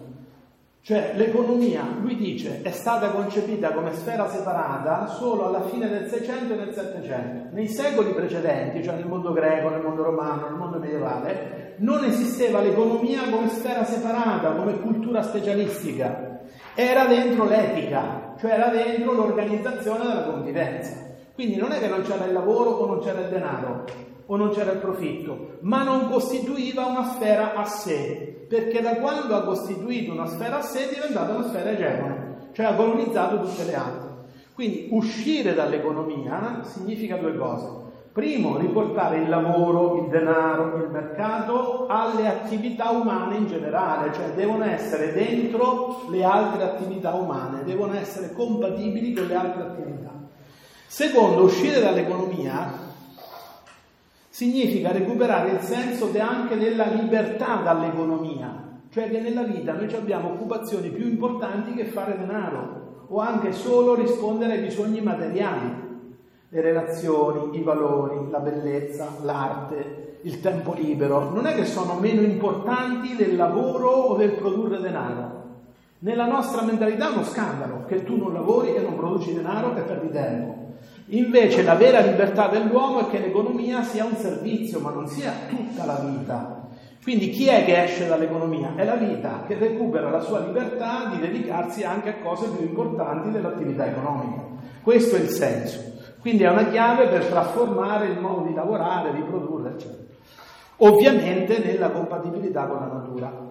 Cioè l'economia, lui dice, è stata concepita come sfera separata solo alla fine del 600 e del 700. Nei secoli precedenti, cioè nel mondo greco, nel mondo romano, nel mondo medievale, non esisteva l'economia come sfera separata, come cultura specialistica. Era dentro l'etica, cioè era dentro l'organizzazione della convivenza. Quindi non è che non c'era il lavoro o non c'era il denaro, o non c'era il profitto, ma non costituiva una sfera a sé, perché da quando ha costituito una sfera a sé è diventata una sfera egemone, cioè ha colonizzato tutte le altre. Quindi uscire dall'economia significa due cose. Primo, riportare il lavoro, il denaro, il mercato alle attività umane in generale, cioè devono essere dentro le altre attività umane, devono essere compatibili con le altre attività. Secondo, uscire dall'economia significa recuperare il senso anche della libertà dall'economia, cioè che nella vita noi abbiamo occupazioni più importanti che fare denaro o anche solo rispondere ai bisogni materiali le relazioni, i valori, la bellezza, l'arte, il tempo libero, non è che sono meno importanti del lavoro o del produrre denaro. Nella nostra mentalità è uno scandalo che tu non lavori e non produci denaro e perdi tempo. Invece la vera libertà dell'uomo è che l'economia sia un servizio, ma non sia tutta la vita. Quindi chi è che esce dall'economia? È la vita che recupera la sua libertà di dedicarsi anche a cose più importanti dell'attività economica. Questo è il senso. Quindi è una chiave per trasformare il modo di lavorare, di produrre, eccetera. Ovviamente nella compatibilità con la natura.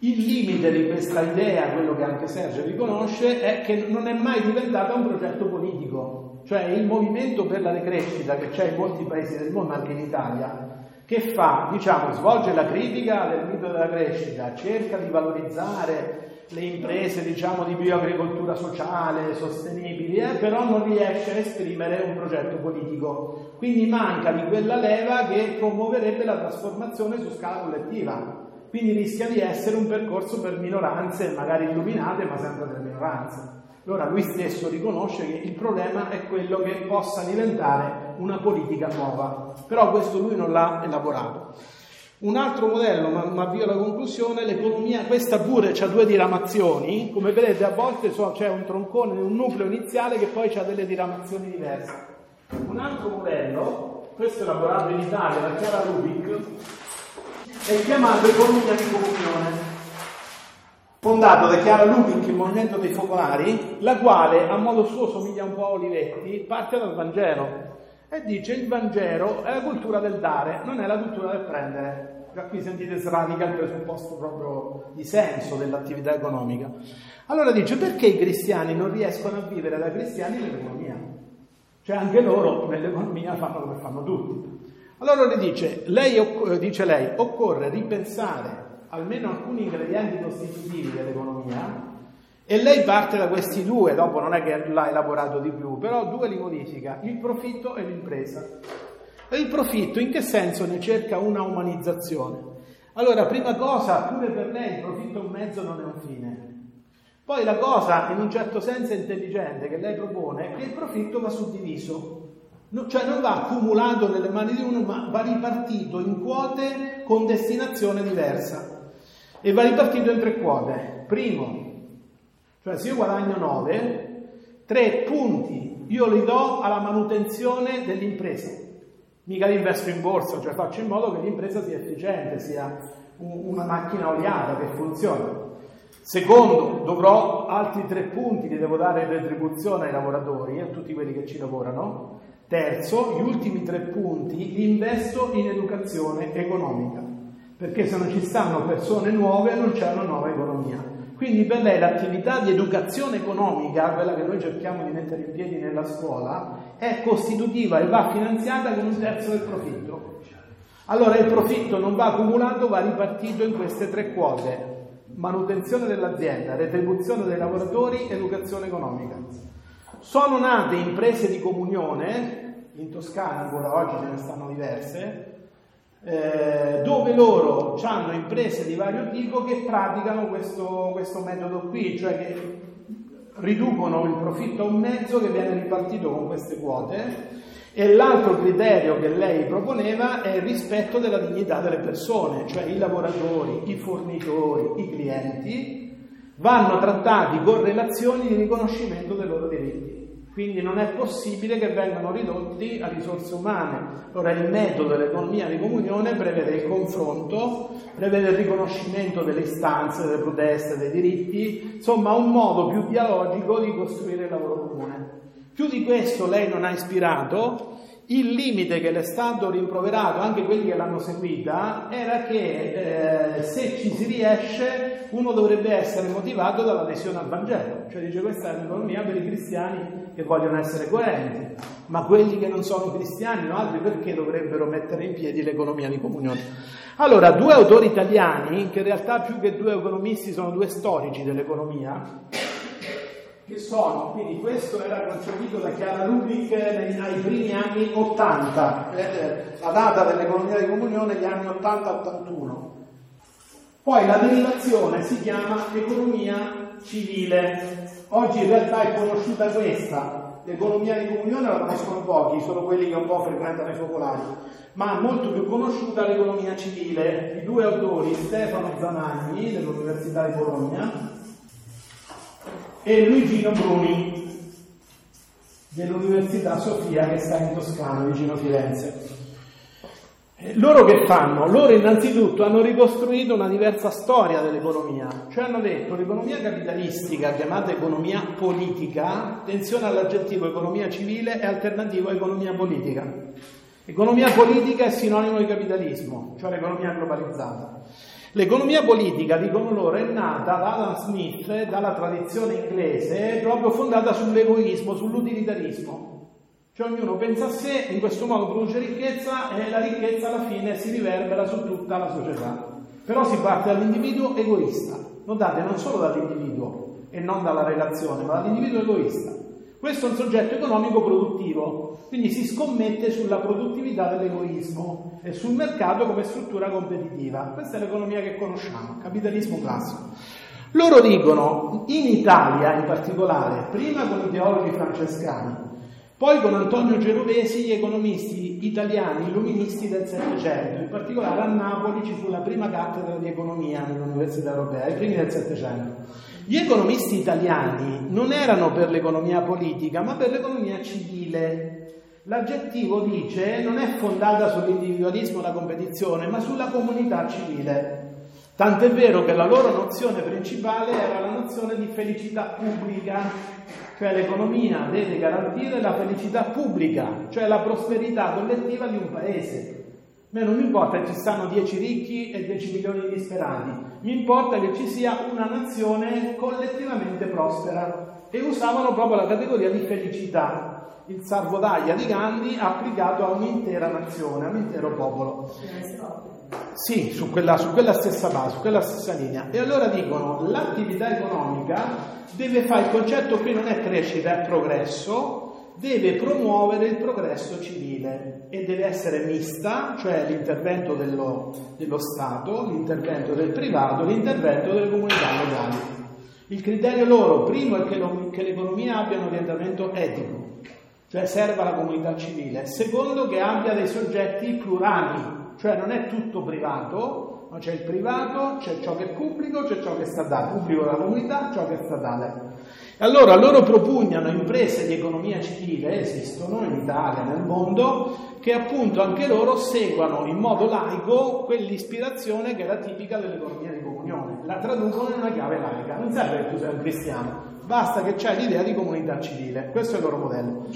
Il limite di questa idea, quello che anche Sergio riconosce, è che non è mai diventata un progetto politico, cioè il movimento per la decrescita che c'è in molti paesi del mondo, anche in Italia, che fa, diciamo, svolge la critica del mito della crescita, cerca di valorizzare le imprese diciamo, di bioagricoltura sociale, sostenibili, eh, però non riesce a esprimere un progetto politico. Quindi manca di quella leva che promuoverebbe la trasformazione su scala collettiva. Quindi rischia di essere un percorso per minoranze, magari illuminate, ma sempre delle minoranze. Allora lui stesso riconosce che il problema è quello che possa diventare una politica nuova, però questo lui non l'ha elaborato. Un altro modello, ma, ma avvio alla conclusione, l'economia, questa pure ha due diramazioni, come vedete a volte so, c'è un troncone, un nucleo iniziale che poi ha delle diramazioni diverse. Un altro modello, questo elaborato in Italia da Chiara Rubik, è chiamato economia di comunione, fondato da Chiara Rubik, il movimento dei focolari, la quale a modo suo somiglia un po' a Olivetti, parte dal Vangelo e dice il Vangelo è la cultura del dare, non è la cultura del prendere. Da qui sentite sradica il presupposto proprio di senso dell'attività economica. Allora dice perché i cristiani non riescono a vivere da cristiani nell'economia? Cioè anche loro nell'economia fanno come fanno tutti. Allora le dice, lei, dice lei, occorre ripensare almeno alcuni ingredienti costitutivi dell'economia e lei parte da questi due, dopo non è che l'ha elaborato di più, però due li modifica, il profitto e l'impresa. E il profitto in che senso ne cerca una umanizzazione? Allora, prima cosa, pure per lei il profitto è un mezzo, non è un fine. Poi la cosa, in un certo senso intelligente, che lei propone è che il profitto va suddiviso, no, cioè non va accumulato nelle mani di uno, ma va ripartito in quote con destinazione diversa. E va ripartito in tre quote. Primo, cioè se io guadagno 9, 3 punti io li do alla manutenzione dell'impresa. Mica li investo in borsa, cioè faccio in modo che l'impresa sia efficiente, sia una macchina oliata che funzioni. Secondo, dovrò altri tre punti li devo dare in retribuzione ai lavoratori, a tutti quelli che ci lavorano. Terzo, gli ultimi tre punti li investo in educazione economica, perché se non ci stanno persone nuove non c'è una nuova economia. Quindi per lei l'attività di educazione economica, quella che noi cerchiamo di mettere in piedi nella scuola, è costitutiva e va finanziata con un terzo del profitto. Allora il profitto non va accumulato, va ripartito in queste tre quote. Manutenzione dell'azienda, retribuzione dei lavoratori, educazione economica. Sono nate imprese di comunione, in Toscana ancora oggi ce ne stanno diverse, eh, dove loro hanno imprese di vario tipo che praticano questo, questo metodo qui, cioè che riducono il profitto a un mezzo che viene ripartito con queste quote e l'altro criterio che lei proponeva è il rispetto della dignità delle persone, cioè i lavoratori, i fornitori, i clienti vanno trattati con relazioni di riconoscimento dei loro diritti. Quindi non è possibile che vengano ridotti a risorse umane. Ora il metodo dell'economia di comunione prevede il confronto, prevede il riconoscimento delle istanze, delle proteste, dei diritti, insomma un modo più dialogico di costruire il lavoro comune. Più di questo lei non ha ispirato il limite che le è stato rimproverato, anche quelli che l'hanno seguita, era che eh, se ci si riesce uno dovrebbe essere motivato dall'adesione al Vangelo, cioè dice questa è un'economia per i cristiani che vogliono essere coerenti, ma quelli che non sono cristiani o altri perché dovrebbero mettere in piedi l'economia di comunione? Allora, due autori italiani, che in realtà più che due economisti sono due storici dell'economia, che sono, quindi questo era concepito da Chiara Lubick ai primi anni 80, eh, eh, la data dell'economia di comunione gli anni 80-81. Poi la derivazione si chiama economia civile. Oggi in realtà è conosciuta questa, l'economia di comunione la conoscono pochi, solo quelli che un po' frequentano i focolari, ma molto più conosciuta l'economia civile di due autori, Stefano Zanagni dell'Università di Bologna e Luigino Bruni dell'Università Sofia che sta in Toscana, vicino Firenze. Loro che fanno? Loro innanzitutto hanno ricostruito una diversa storia dell'economia, cioè hanno detto l'economia capitalistica, chiamata economia politica, attenzione all'aggettivo economia civile è alternativo a economia politica. Economia politica è sinonimo di capitalismo, cioè l'economia globalizzata. L'economia politica, dicono loro, è nata da Adam Smith, dalla tradizione inglese, proprio fondata sull'egoismo, sull'utilitarismo. Cioè ognuno pensa a sé, in questo modo produce ricchezza e la ricchezza alla fine si riverbera su tutta la società. Però si parte dall'individuo egoista. Notate, non solo dall'individuo e non dalla relazione, ma dall'individuo egoista. Questo è un soggetto economico produttivo, quindi si scommette sulla produttività dell'egoismo e sul mercato come struttura competitiva. Questa è l'economia che conosciamo, capitalismo classico. Loro dicono, in Italia in particolare, prima con i teologi francescani, poi con Antonio Genovesi, gli economisti italiani illuministi del Settecento, in particolare a Napoli ci fu la prima cattedra di economia nell'Università Europea, ai primi del Settecento. Gli economisti italiani non erano per l'economia politica, ma per l'economia civile. L'aggettivo dice non è fondata sull'individualismo e la competizione, ma sulla comunità civile. Tant'è vero che la loro nozione principale era la nozione di felicità pubblica, cioè l'economia deve garantire la felicità pubblica, cioè la prosperità collettiva di un paese. A me non mi importa che ci stanno 10 ricchi e 10 milioni di disperati, mi importa che ci sia una nazione collettivamente prospera. E usavano proprio la categoria di felicità, il Sarvodaglia di Gandhi applicato a un'intera nazione, a un intero popolo. Sì, su quella, su quella stessa base, su quella stessa linea. E allora dicono l'attività economica deve fare il concetto qui non è crescita, è progresso, deve promuovere il progresso civile e deve essere mista, cioè l'intervento dello, dello Stato, l'intervento del privato, l'intervento delle comunità locali. Il criterio loro, primo, è che, lo, che l'economia abbia un orientamento etico, cioè serva la comunità civile. Secondo, che abbia dei soggetti plurali, cioè non è tutto privato, ma c'è il privato, c'è ciò che è pubblico, c'è ciò che è statale, pubblico della comunità, ciò che è statale. Allora loro propugnano imprese di economia civile, esistono in Italia, nel mondo, che appunto anche loro seguano in modo laico quell'ispirazione che era tipica dell'economia di comunione, la traducono in una chiave laica, non serve che tu sia un cristiano, basta che c'hai l'idea di comunità civile, questo è il loro modello.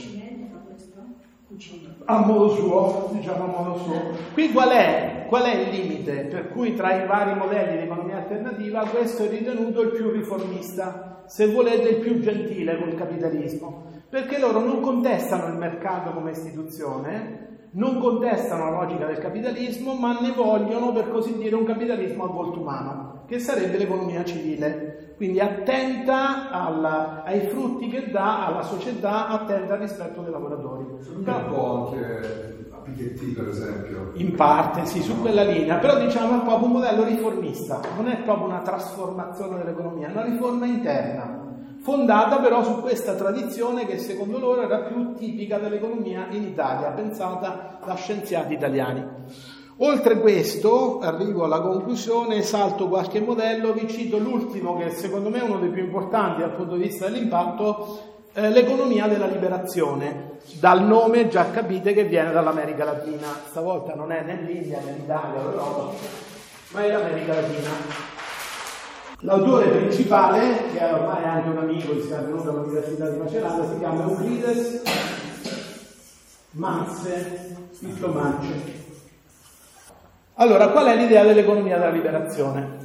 A modo suo, diciamo a modo suo. Qui qual è, qual è il limite per cui tra i vari modelli di economia alternativa questo è ritenuto il più riformista? se volete, il più gentile col capitalismo, perché loro non contestano il mercato come istituzione, non contestano la logica del capitalismo, ma ne vogliono, per così dire, un capitalismo a volto umano, che sarebbe l'economia civile. Quindi attenta alla, ai frutti che dà alla società, attenta al rispetto dei lavoratori. Un po' anche Piketty per esempio. In parte, sì, su quella linea, però diciamo è proprio un modello riformista, non è proprio una trasformazione dell'economia, è una riforma interna, fondata però su questa tradizione che secondo loro era più tipica dell'economia in Italia, pensata da scienziati italiani. Oltre questo, arrivo alla conclusione, salto qualche modello, vi cito l'ultimo che secondo me è uno dei più importanti dal punto di vista dell'impatto, eh, l'economia della liberazione. Dal nome già capite che viene dall'America Latina, stavolta non è né l'India né l'Italia l'Europa, ma è l'America Latina. L'autore principale, che è ormai anche un amico si è venuto all'Università di Macerata, si chiama Euclides Manse, il Tomance. Allora, qual è l'idea dell'economia della liberazione?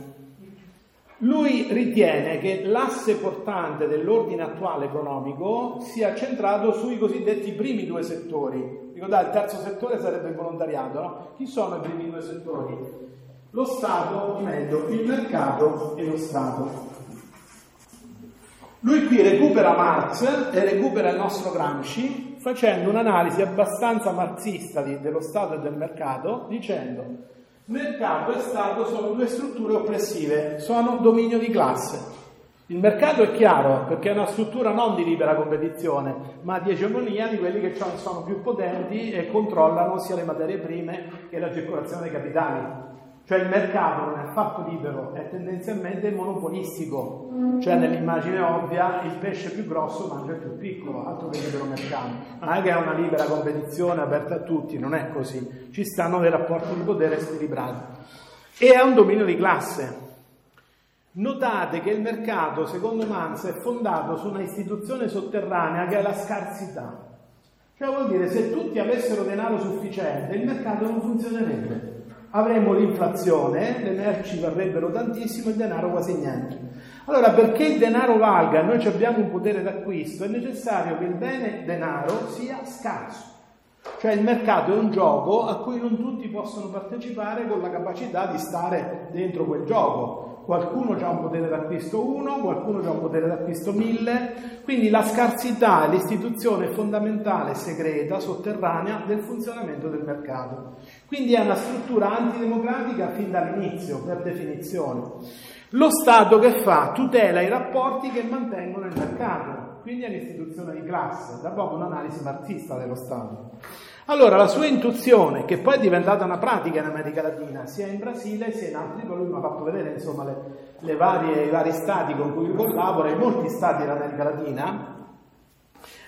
Lui ritiene che l'asse portante dell'ordine attuale economico sia centrato sui cosiddetti primi due settori. Ricordate, il terzo settore sarebbe il volontariato, no? Chi sono i primi due settori? Lo Stato, o meglio, il mercato e lo Stato. Lui qui recupera Marx e recupera il nostro Gramsci facendo un'analisi abbastanza marxista dello Stato e del mercato dicendo mercato e Stato sono due strutture oppressive, sono dominio di classe. Il mercato è chiaro perché è una struttura non di libera competizione, ma di egemonia di quelli che sono più potenti e controllano sia le materie prime che la circolazione dei capitali. Cioè il mercato non è affatto libero, è tendenzialmente monopolistico, cioè nell'immagine ovvia il pesce più grosso mangia il più piccolo, altro che libero mercato. Non è che è una libera competizione aperta a tutti, non è così. Ci stanno dei rapporti di potere squilibrati. E è un dominio di classe. Notate che il mercato, secondo Manz, è fondato su una istituzione sotterranea che è la scarsità. Cioè vuol dire se tutti avessero denaro sufficiente, il mercato non funzionerebbe avremmo l'inflazione, le merci varrebbero tantissimo e il denaro quasi niente. Allora, perché il denaro valga, noi abbiamo un potere d'acquisto, è necessario che il bene denaro sia scarso. Cioè il mercato è un gioco a cui non tutti possono partecipare con la capacità di stare dentro quel gioco qualcuno ha un potere d'acquisto 1, qualcuno ha un potere d'acquisto 1000, quindi la scarsità è l'istituzione fondamentale, segreta, sotterranea del funzionamento del mercato. Quindi è una struttura antidemocratica fin dall'inizio, per definizione. Lo Stato che fa? Tutela i rapporti che mantengono il mercato, quindi è l'istituzione di classe, da poco un'analisi marxista dello Stato. Allora la sua intuizione, che poi è diventata una pratica in America Latina, sia in Brasile sia in poi lui mi ha fatto vedere insomma, le, le varie, i vari stati con cui collabora, in molti stati dell'America Latina,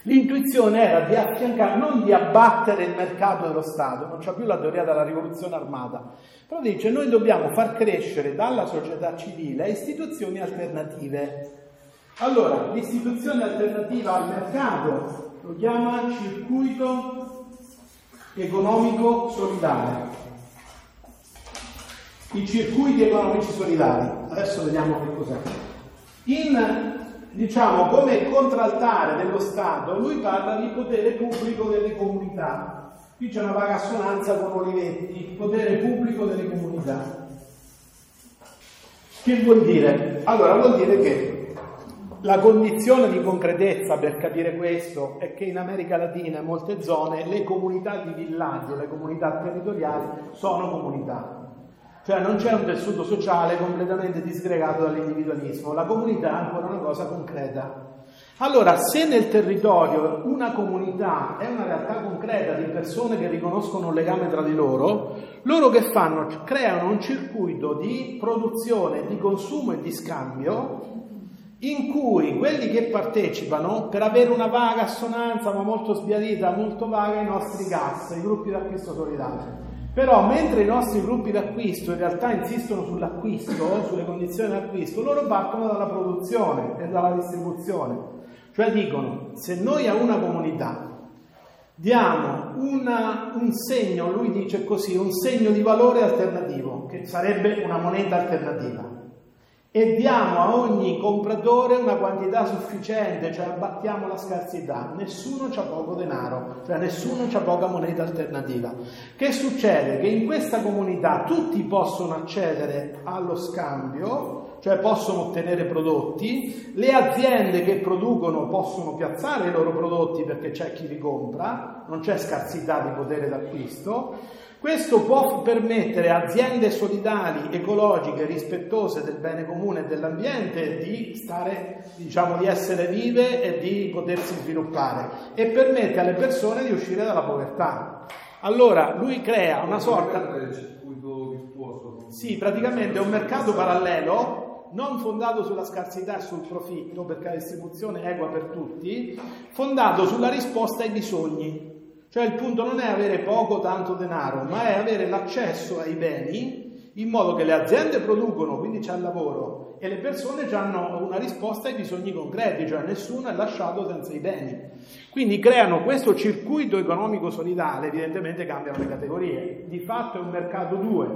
l'intuizione era di affiancare, non di abbattere il mercato dello Stato, non c'è più la teoria della rivoluzione armata, però dice noi dobbiamo far crescere dalla società civile istituzioni alternative. Allora, l'istituzione alternativa al mercato lo chiama circuito economico solidale. I circuiti economici solidali. Adesso vediamo che cos'è. In, diciamo, come contraltare dello Stato, lui parla di potere pubblico delle comunità. Qui c'è una vaga assonanza con Olivetti, potere pubblico delle comunità. Che vuol dire? Allora, vuol dire che la condizione di concretezza per capire questo è che in America Latina, in molte zone, le comunità di villaggio, le comunità territoriali sono comunità. Cioè non c'è un tessuto sociale completamente disgregato dall'individualismo, la comunità è ancora una cosa concreta. Allora, se nel territorio una comunità è una realtà concreta di persone che riconoscono un legame tra di loro, loro che fanno? Creano un circuito di produzione, di consumo e di scambio in cui quelli che partecipano, per avere una vaga assonanza ma molto sbiadita, molto vaga, i nostri gas, i gruppi d'acquisto solidali. Però mentre i nostri gruppi d'acquisto in realtà insistono sull'acquisto, sulle condizioni d'acquisto, loro partono dalla produzione e dalla distribuzione. Cioè dicono, se noi a una comunità diamo una, un segno, lui dice così, un segno di valore alternativo, che sarebbe una moneta alternativa, e diamo a ogni compratore una quantità sufficiente, cioè abbattiamo la scarsità, nessuno ha poco denaro, cioè nessuno ha poca moneta alternativa. Che succede? Che in questa comunità tutti possono accedere allo scambio, cioè possono ottenere prodotti, le aziende che producono possono piazzare i loro prodotti perché c'è chi li compra, non c'è scarsità di potere d'acquisto questo può permettere a aziende solidali, ecologiche, rispettose del bene comune e dell'ambiente di stare, diciamo, di essere vive e di potersi sviluppare e permette alle persone di uscire dalla povertà. Allora lui crea una sorta. Sì, praticamente è un mercato parallelo non fondato sulla scarsità e sul profitto, perché la distribuzione è equa per tutti, fondato sulla risposta ai bisogni. Cioè il punto non è avere poco o tanto denaro, ma è avere l'accesso ai beni in modo che le aziende producono, quindi c'è il lavoro, e le persone hanno una risposta ai bisogni concreti, cioè nessuno è lasciato senza i beni. Quindi creano questo circuito economico solidale, evidentemente cambiano le categorie. Di fatto è un mercato 2,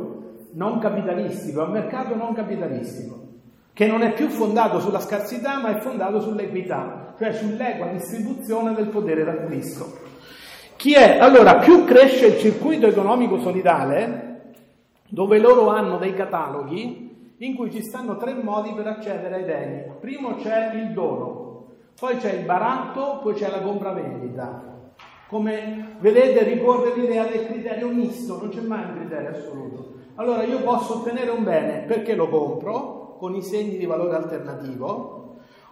non capitalistico, è un mercato non capitalistico, che non è più fondato sulla scarsità, ma è fondato sull'equità, cioè sull'equa distribuzione del potere d'acquisto. Chi è? Allora, più cresce il circuito economico solidale, dove loro hanno dei cataloghi in cui ci stanno tre modi per accedere ai beni. Primo c'è il dono, poi c'è il baratto, poi c'è la compravendita. Come vedete ricorre l'idea del criterio misto, non c'è mai un criterio assoluto. Allora io posso ottenere un bene perché lo compro con i segni di valore alternativo,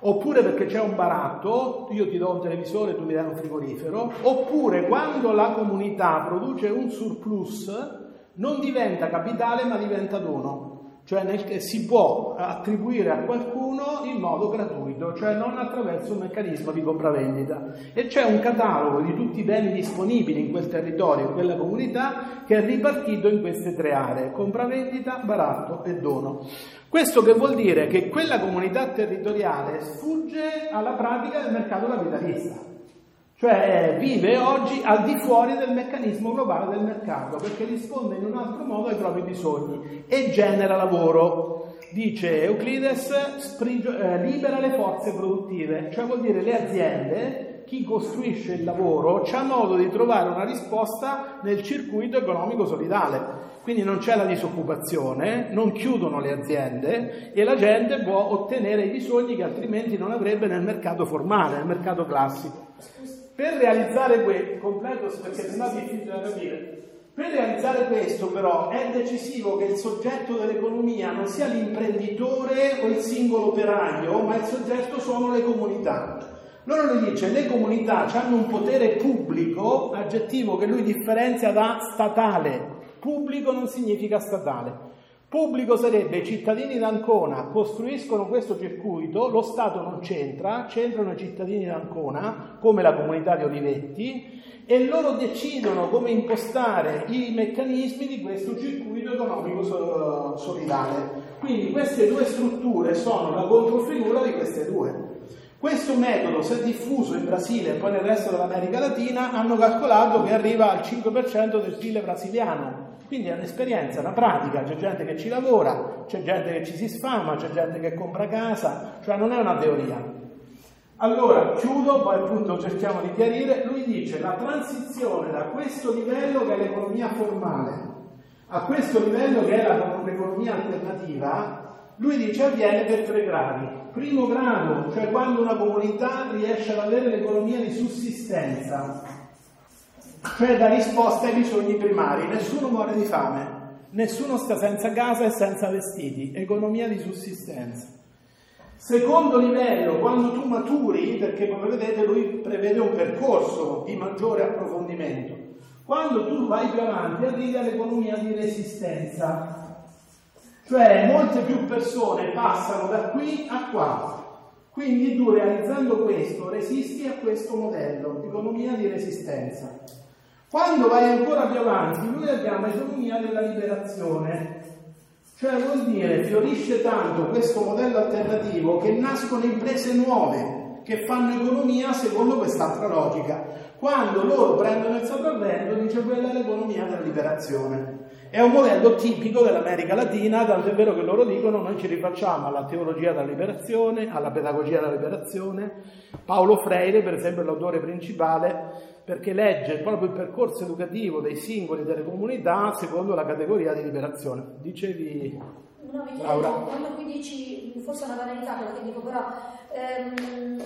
oppure perché c'è un baratto, io ti do un televisore e tu mi dai un frigorifero, oppure quando la comunità produce un surplus non diventa capitale ma diventa dono, cioè nel, si può attribuire a qualcuno in modo gratuito, cioè non attraverso un meccanismo di compravendita. E c'è un catalogo di tutti i beni disponibili in quel territorio, in quella comunità, che è ripartito in queste tre aree, compravendita, baratto e dono. Questo che vuol dire che quella comunità territoriale sfugge alla pratica del mercato capitalista cioè vive oggi al di fuori del meccanismo globale del mercato perché risponde in un altro modo ai propri bisogni e genera lavoro. Dice Euclides, sprigio, eh, libera le forze produttive, cioè vuol dire le aziende, chi costruisce il lavoro, ha modo di trovare una risposta nel circuito economico solidale. Quindi non c'è la disoccupazione, non chiudono le aziende e la gente può ottenere i bisogni che altrimenti non avrebbe nel mercato formale, nel mercato classico. Per realizzare questo, completo perché sennò è difficile da capire, per realizzare questo però è decisivo che il soggetto dell'economia non sia l'imprenditore o il singolo operaio, ma il soggetto sono le comunità. Loro lui dice le comunità hanno un potere pubblico, aggettivo che lui differenzia da statale. Pubblico non significa statale. Pubblico sarebbe i cittadini d'Ancona costruiscono questo circuito, lo Stato non c'entra, c'entrano i cittadini d'Ancona, come la comunità di Olivetti, e loro decidono come impostare i meccanismi di questo circuito economico solidale. Quindi queste due strutture sono la controfigura di queste due. Questo metodo, se diffuso in Brasile e poi nel resto dell'America Latina, hanno calcolato che arriva al 5% del PIL brasiliano, quindi è un'esperienza, una pratica, c'è gente che ci lavora, c'è gente che ci si sfama, c'è gente che compra casa, cioè non è una teoria. Allora, chiudo, poi appunto cerchiamo di chiarire, lui dice la transizione da questo livello che è l'economia formale a questo livello che è l'economia alternativa, lui dice avviene per tre gradi. Primo grado, cioè quando una comunità riesce ad avere l'economia di sussistenza, cioè dà risposta ai bisogni primari. Nessuno muore di fame, nessuno sta senza casa e senza vestiti, economia di sussistenza. Secondo livello, quando tu maturi, perché come vedete lui prevede un percorso di maggiore approfondimento, quando tu vai più avanti arrivi all'economia di resistenza, cioè molte più persone passano da qui a qua. Quindi tu realizzando questo resisti a questo modello, economia di resistenza. Quando vai ancora più avanti, noi abbiamo economia della liberazione, cioè vuol dire fiorisce tanto questo modello alternativo che nascono imprese nuove che fanno economia secondo quest'altra logica. Quando loro prendono il sopravvento, dice quella è l'economia della liberazione. È un modello tipico dell'America Latina, tanto è vero che loro dicono noi ci rifacciamo alla teologia della liberazione, alla pedagogia della liberazione. Paolo Freire, per esempio, è l'autore principale perché legge proprio il percorso educativo dei singoli e delle comunità secondo la categoria di liberazione. Dicevi No, mi Laura. quando qui dici, forse è una banalità quella che dico, però ehm,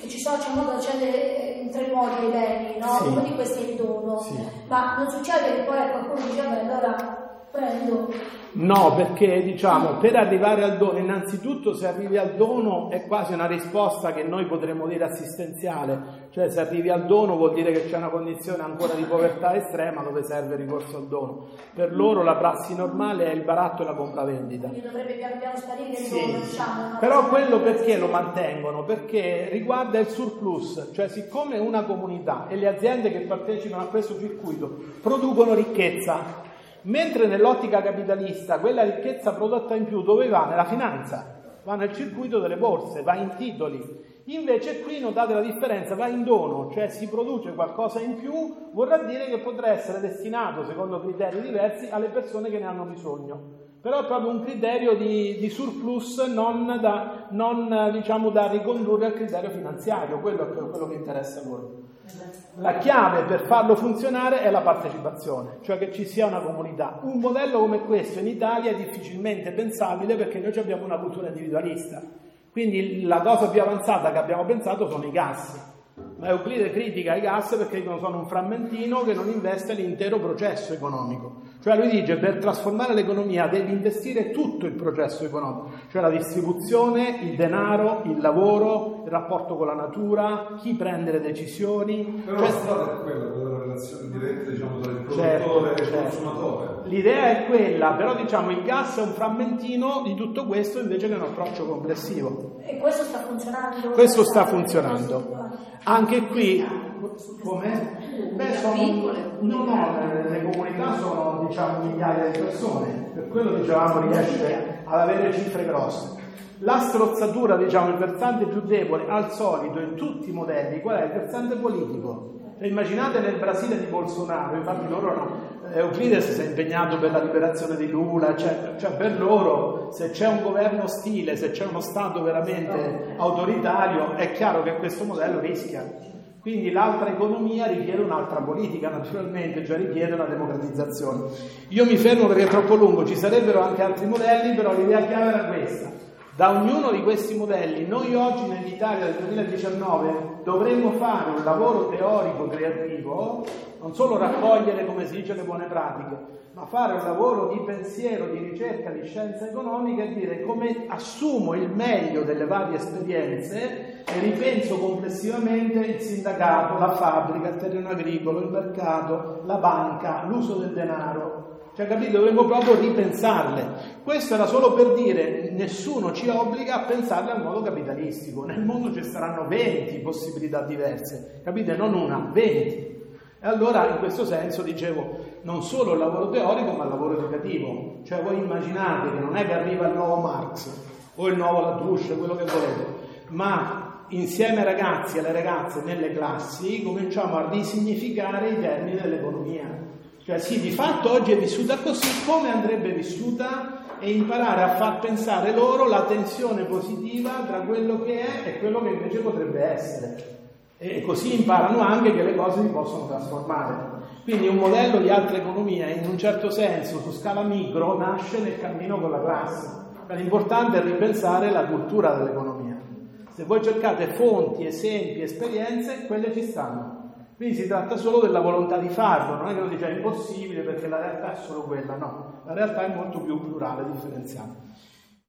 che ci sono, c'è un modo di accedere in tre modi ai beni, no? Sì. Uno di questi è il dono, sì. ma non succede che poi qualcuno dice, beh, allora prendo No, perché diciamo, per arrivare al dono, innanzitutto se arrivi al dono è quasi una risposta che noi potremmo dire assistenziale, cioè se arrivi al dono vuol dire che c'è una condizione ancora di povertà estrema dove serve il ricorso al dono. Per loro la prassi normale è il baratto e la compravendita. Quindi dovrebbe piano piano sparire il sì. diciamo. Però quello perché lo mantengono? Perché riguarda il surplus, cioè siccome una comunità e le aziende che partecipano a questo circuito producono ricchezza, Mentre nell'ottica capitalista quella ricchezza prodotta in più dove va? Nella finanza, va nel circuito delle borse, va in titoli. Invece qui notate la differenza, va in dono, cioè si produce qualcosa in più, vorrà dire che potrà essere destinato, secondo criteri diversi, alle persone che ne hanno bisogno. Però è proprio un criterio di, di surplus non, da, non diciamo, da, ricondurre al criterio finanziario, quello quello che interessa a loro. La chiave per farlo funzionare è la partecipazione, cioè che ci sia una comunità. Un modello come questo in Italia è difficilmente pensabile perché noi abbiamo una cultura individualista. Quindi la cosa più avanzata che abbiamo pensato sono i gas. Ma Euclide critica i gas perché sono un frammentino che non investe l'intero processo economico. Cioè lui dice per trasformare l'economia devi investire tutto il processo economico, cioè la distribuzione, il denaro, il lavoro, il rapporto con la natura, chi prende le decisioni. Però cioè, la strada è quella, quella relazione diretta diciamo, tra il certo, produttore certo, e il certo. consumatore. L'idea è quella, però diciamo il gas è un frammentino di tutto questo invece che un approccio complessivo. E questo sta funzionando? Questo sta funzionando. Anche qui, come? Beh, sono, no, no, le, comunità sono diciamo migliaia di persone, per quello dicevamo riesce ad avere cifre grosse. La strozzatura, diciamo, il versante più debole al solito in tutti i modelli, qual è il versante politico? Cioè, immaginate nel Brasile di Bolsonaro, infatti loro no, Euclides si è impegnato per la liberazione di Lula, eccetera. Cioè per loro se c'è un governo ostile, se c'è uno Stato veramente autoritario, è chiaro che questo modello rischia. Quindi l'altra economia richiede un'altra politica, naturalmente, cioè richiede una democratizzazione. Io mi fermo perché è troppo lungo, ci sarebbero anche altri modelli, però l'idea chiave era questa. Da ognuno di questi modelli, noi oggi nell'Italia del 2019 dovremmo fare un lavoro teorico creativo, non solo raccogliere, come si dice, le buone pratiche, ma fare un lavoro di pensiero, di ricerca, di scienza economica e dire come assumo il meglio delle varie esperienze e ripenso complessivamente il sindacato, la fabbrica, il terreno agricolo, il mercato, la banca, l'uso del denaro, cioè, capito? Dovremmo proprio ripensarle. Questo era solo per dire nessuno ci obbliga a pensarle al modo capitalistico. Nel mondo ci saranno 20 possibilità diverse, capite? Non una, 20. E allora in questo senso dicevo non solo il lavoro teorico ma il lavoro educativo. Cioè voi immaginate che non è che arriva il nuovo Marx o il nuovo Latouche, quello che volete, ma insieme ai ragazzi e alle ragazze nelle classi cominciamo a risignificare i termini dell'economia cioè sì, di fatto oggi è vissuta così, come andrebbe vissuta e imparare a far pensare loro la tensione positiva tra quello che è e quello che invece potrebbe essere. E così imparano anche che le cose si possono trasformare. Quindi un modello di altra economia, in un certo senso, su scala micro, nasce nel cammino con la classe. L'importante è ripensare la cultura dell'economia. Se voi cercate fonti, esempi, esperienze, quelle ci stanno. Quindi si tratta solo della volontà di farlo, non è che uno dice è impossibile perché la realtà è solo quella, no, la realtà è molto più plurale, differenziata.